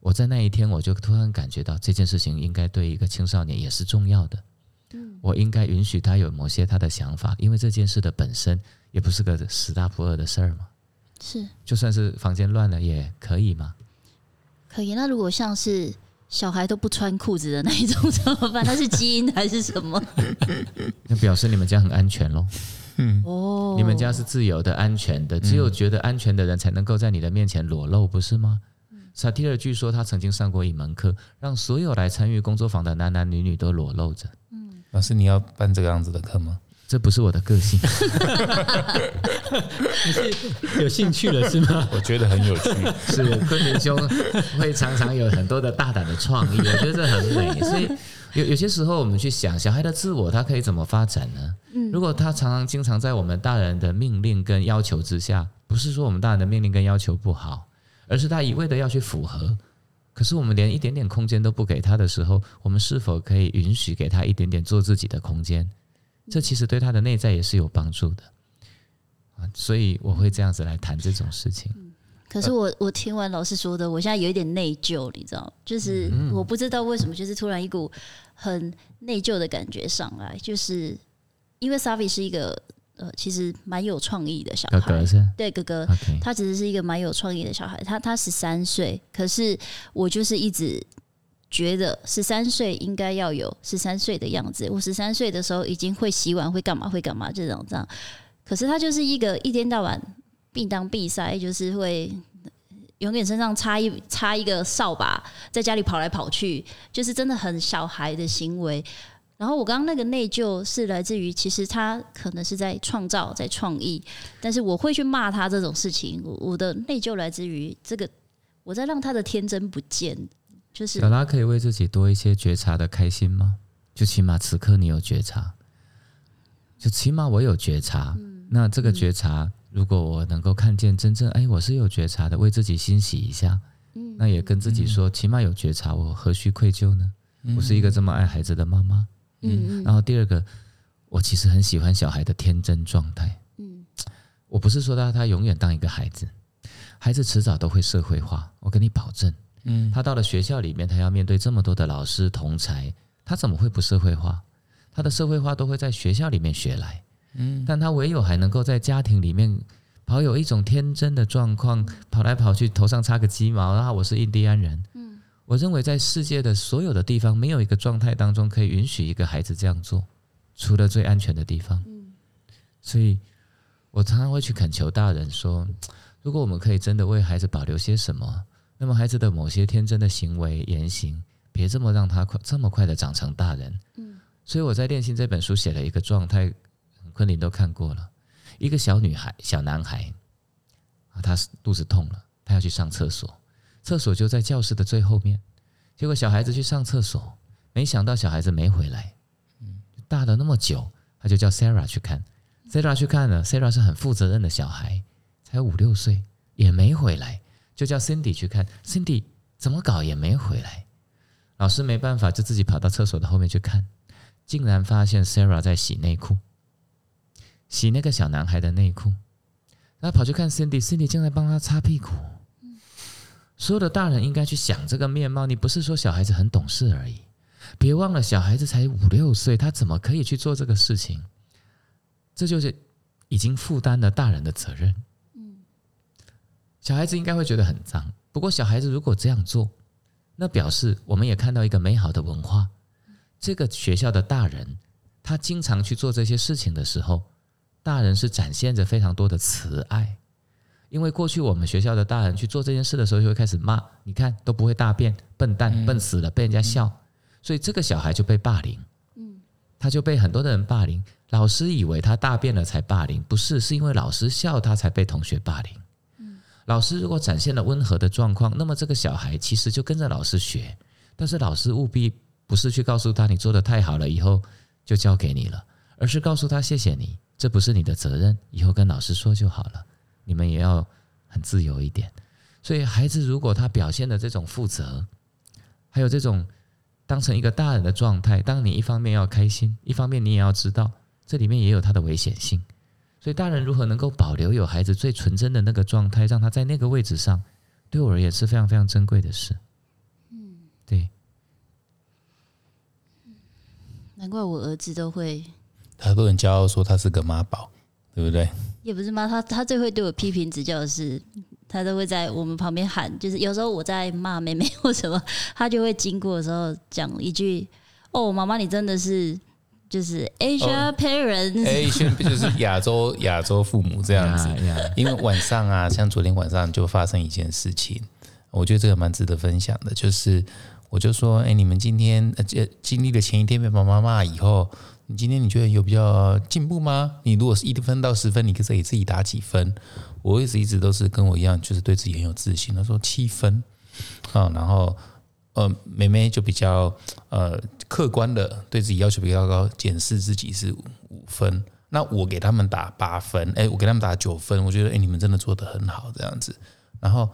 我在那一天，我就突然感觉到这件事情应该对一个青少年也是重要的。我应该允许他有某些他的想法，因为这件事的本身也不是个十大不二的事儿嘛。是，就算是房间乱了也可以吗？可以。那如果像是小孩都不穿裤子的那一种怎么办？那是基因还是什么？那表示你们家很安全喽。嗯，哦，你们家是自由的、安全的，只有觉得安全的人才能够在你的面前裸露，不是吗？萨提尔据说他曾经上过一门课，让所有来参与工作坊的男男女女都裸露着。嗯，老师，你要办这个样子的课吗？这不是我的个性，你是有兴趣了是吗？我觉得很有趣，是昆明兄会常常有很多的大胆的创意，我觉得这很美。所以有有些时候我们去想，小孩的自我他可以怎么发展呢？嗯，如果他常常经常在我们大人的命令跟要求之下，不是说我们大人的命令跟要求不好，而是他一味的要去符合，可是我们连一点点空间都不给他的时候，我们是否可以允许给他一点点做自己的空间？这其实对他的内在也是有帮助的啊，所以我会这样子来谈这种事情。可是我我听完老师说的，我现在有一点内疚，你知道，就是我不知道为什么，就是突然一股很内疚的感觉上来，就是因为 Savi 是一个呃，其实蛮有创意的小孩，对哥哥，他其实是一个蛮有创意的小孩，他他十三岁，可是我就是一直。觉得十三岁应该要有十三岁的样子。我十三岁的时候已经会洗碗，会干嘛？会干嘛？这种这样。可是他就是一个一天到晚必当必塞，就是会永远身上插一插一个扫把，在家里跑来跑去，就是真的很小孩的行为。然后我刚刚那个内疚是来自于，其实他可能是在创造，在创意，但是我会去骂他这种事情。我的内疚来自于这个，我在让他的天真不见。就是小拉可以为自己多一些觉察的开心吗？就起码此刻你有觉察，就起码我有觉察。那这个觉察，如果我能够看见真正，哎，我是有觉察的，为自己欣喜一下。那也跟自己说，起码有觉察，我何须愧疚呢？我是一个这么爱孩子的妈妈。嗯。然后第二个，我其实很喜欢小孩的天真状态。嗯。我不是说他他永远当一个孩子，孩子迟早都会社会化，我跟你保证。嗯，他到了学校里面，他要面对这么多的老师同才，他怎么会不社会化？他的社会化都会在学校里面学来。嗯，但他唯有还能够在家庭里面保有一种天真的状况，跑来跑去，头上插个鸡毛，然后我是印第安人。嗯，我认为在世界的所有的地方，没有一个状态当中可以允许一个孩子这样做，除了最安全的地方。嗯，所以我常常会去恳求大人说，如果我们可以真的为孩子保留些什么。那么孩子的某些天真的行为言行，别这么让他快这么快的长成大人。嗯，所以我在《练心》这本书写了一个状态，昆凌都看过了。一个小女孩、小男孩啊，他肚子痛了，他要去上厕所，厕所就在教室的最后面。结果小孩子去上厕所，没想到小孩子没回来。大了那么久，他就叫 Sarah 去看。Sarah 去看了，Sarah 是很负责任的小孩，才五六岁，也没回来。就叫 Cindy 去看，Cindy 怎么搞也没回来，老师没办法，就自己跑到厕所的后面去看，竟然发现 Sarah 在洗内裤，洗那个小男孩的内裤，他跑去看 Cindy，Cindy 竟然帮他擦屁股。所有的大人应该去想这个面貌，你不是说小孩子很懂事而已，别忘了小孩子才五六岁，他怎么可以去做这个事情？这就是已经负担了大人的责任。嗯小孩子应该会觉得很脏，不过小孩子如果这样做，那表示我们也看到一个美好的文化。这个学校的大人，他经常去做这些事情的时候，大人是展现着非常多的慈爱。因为过去我们学校的大人去做这件事的时候，就会开始骂，你看都不会大便，笨蛋，笨死了，被人家笑，所以这个小孩就被霸凌。嗯，他就被很多的人霸凌。老师以为他大便了才霸凌，不是，是因为老师笑他才被同学霸凌。嗯，老师如果展现了温和的状况，那么这个小孩其实就跟着老师学。但是老师务必不是去告诉他你做的太好了，以后就交给你了，而是告诉他谢谢你，这不是你的责任，以后跟老师说就好了。你们也要很自由一点。所以孩子如果他表现的这种负责，还有这种当成一个大人的状态，当你一方面要开心，一方面你也要知道这里面也有他的危险性。所以大人如何能够保留有孩子最纯真的那个状态，让他在那个位置上，对我而言是非常非常珍贵的事。嗯对，难怪我儿子都会，他都很骄傲说他是个妈宝，对不对？也不是妈，他他最会对我批评指教的是，他都会在我们旁边喊，就是有时候我在骂妹妹或什么，他就会经过的时候讲一句：“哦，妈妈，你真的是就是 Asia parents，Asia 就是亚洲 亚洲父母这样子。”因为晚上啊，像昨天晚上就发生一件事情，我觉得这个蛮值得分享的，就是。我就说，哎，你们今天呃经历了前一天被妈妈骂以后，你今天你觉得有比较进步吗？你如果是一分到十分，你可以给自己打几分？我一直一直都是跟我一样，就是对自己很有自信。他说七分啊，然后呃，妹妹就比较呃客观的对自己要求比较高，检视自己是五分。那我给他们打八分，哎，我给他们打九分，我觉得哎，你们真的做得很好这样子。然后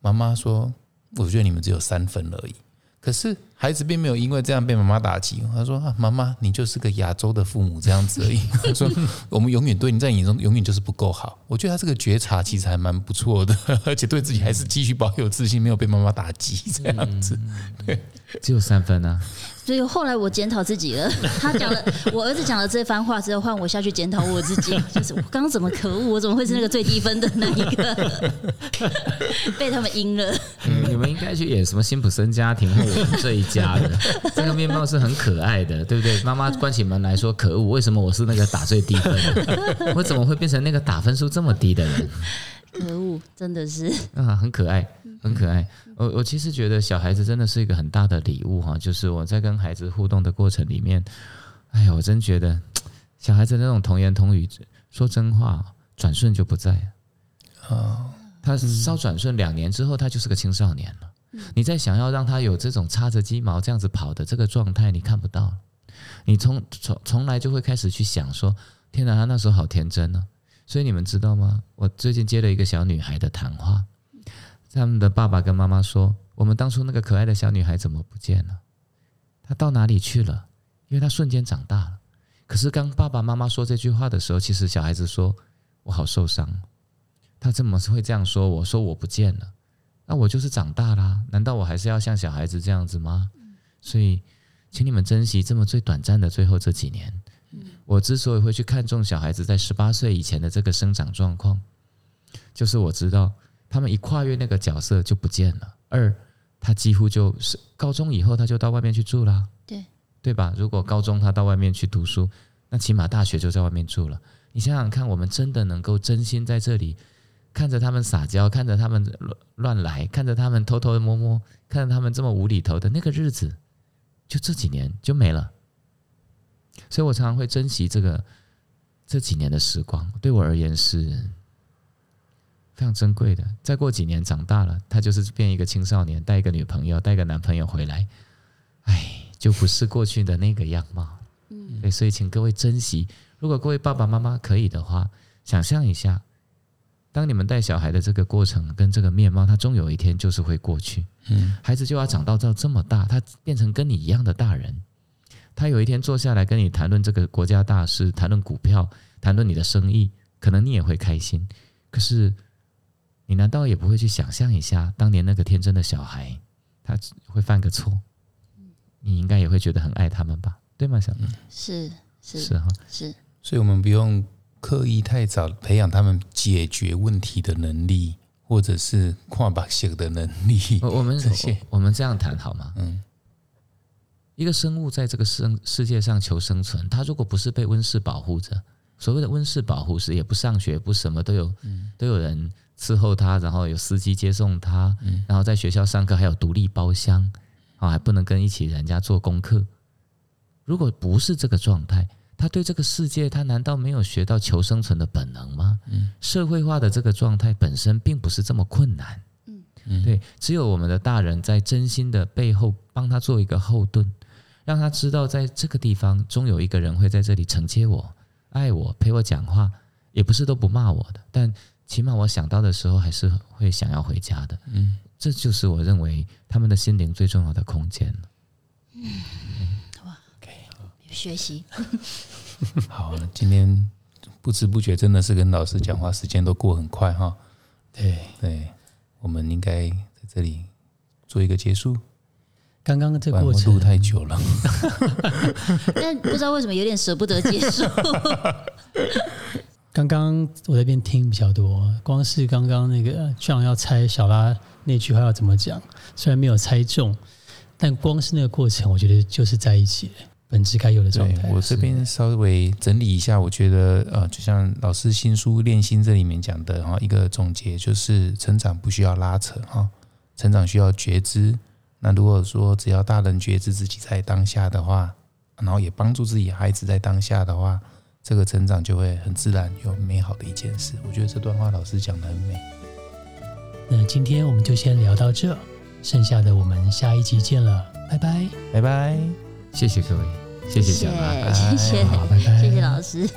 妈妈说，我觉得你们只有三分而已。可是孩子并没有因为这样被妈妈打击。他说：“啊，妈妈，你就是个亚洲的父母这样子而已。”他说：“我们永远对你在眼中永远就是不够好。”我觉得他这个觉察其实还蛮不错的，而且对自己还是继续保有自信，没有被妈妈打击这样子。对，只有三分啊。所以后来我检讨自己了。他讲了，我儿子讲了这番话之后，换我下去检讨我自己，就是我刚刚怎么可恶，我怎么会是那个最低分的那一个，被他们阴了。你们应该去演什么辛普森家庭或我们这一家的，这个面貌是很可爱的，对不对？妈妈关起门来说可恶，为什么我是那个打最低分的？我怎么会变成那个打分数这么低的人？可恶，真的是啊，很可爱，很可爱。我我其实觉得小孩子真的是一个很大的礼物哈，就是我在跟孩子互动的过程里面，哎呀，我真觉得 小孩子那种童言童语、说真话，转瞬就不在啊。他稍转瞬两年之后，他就是个青少年了。你在想要让他有这种插着鸡毛这样子跑的这个状态，你看不到。你从从从来就会开始去想说：天哪，他那时候好天真呢。所以你们知道吗？我最近接了一个小女孩的谈话，他们的爸爸跟妈妈说：“我们当初那个可爱的小女孩怎么不见了？她到哪里去了？因为她瞬间长大了。可是当爸爸妈妈说这句话的时候，其实小孩子说：‘我好受伤。’他怎么会这样说？我说我不见了，那我就是长大啦。难道我还是要像小孩子这样子吗？所以，请你们珍惜这么最短暂的最后这几年。”我之所以会去看重小孩子在十八岁以前的这个生长状况，就是我知道他们一跨越那个角色就不见了。二，他几乎就是高中以后他就到外面去住了，对对吧？如果高中他到外面去读书，那起码大学就在外面住了。你想想看，我们真的能够真心在这里看着他们撒娇，看着他们乱乱来，看着他们偷偷的摸摸，看着他们这么无厘头的那个日子，就这几年就没了。所以我常常会珍惜这个这几年的时光，对我而言是非常珍贵的。再过几年长大了，他就是变一个青少年，带一个女朋友，带个男朋友回来，哎，就不是过去的那个样貌。嗯，对，所以请各位珍惜。如果各位爸爸妈妈可以的话，想象一下，当你们带小孩的这个过程跟这个面貌，他终有一天就是会过去。嗯，孩子就要长到到这么大，他变成跟你一样的大人。他有一天坐下来跟你谈论这个国家大事，谈论股票，谈论你的生意，可能你也会开心。可是，你难道也不会去想象一下，当年那个天真的小孩，他会犯个错，你应该也会觉得很爱他们吧？对吗，小明？是是是哈是。所以我们不用刻意太早培养他们解决问题的能力，或者是跨把写的能力。我们 我们这样谈好吗？嗯。一个生物在这个生世界上求生存，它如果不是被温室保护着，所谓的温室保护是也不上学，不什么都有，都有人伺候他，然后有司机接送他，然后在学校上课还有独立包厢，啊，还不能跟一起人家做功课。如果不是这个状态，他对这个世界，他难道没有学到求生存的本能吗？嗯，社会化的这个状态本身并不是这么困难。嗯嗯，对，只有我们的大人在真心的背后帮他做一个后盾，让他知道在这个地方终有一个人会在这里承接我、爱我、陪我讲话，也不是都不骂我的，但起码我想到的时候还是会想要回家的。嗯，这就是我认为他们的心灵最重要的空间嗯，哇，学习。好，今天不知不觉真的是跟老师讲话，时间都过很快哈。对对，我们应该在这里做一个结束。刚刚这过程录太久了，但不知道为什么有点舍不得结束。刚刚我在边听比较多，光是刚刚那个这样要猜小拉那句话要怎么讲，虽然没有猜中，但光是那个过程，我觉得就是在一起。本质该有的状态。我这边稍微整理一下，我觉得呃，就像老师新书《练心》这里面讲的哈，一个总结就是成长不需要拉扯哈，成长需要觉知。那如果说只要大人觉知自己在当下的话，然后也帮助自己孩子在当下的话，这个成长就会很自然又美好的一件事。我觉得这段话老师讲的很美。那今天我们就先聊到这，剩下的我们下一集见了，拜拜，拜拜，谢谢各位。谢谢谢谢，谢谢老师。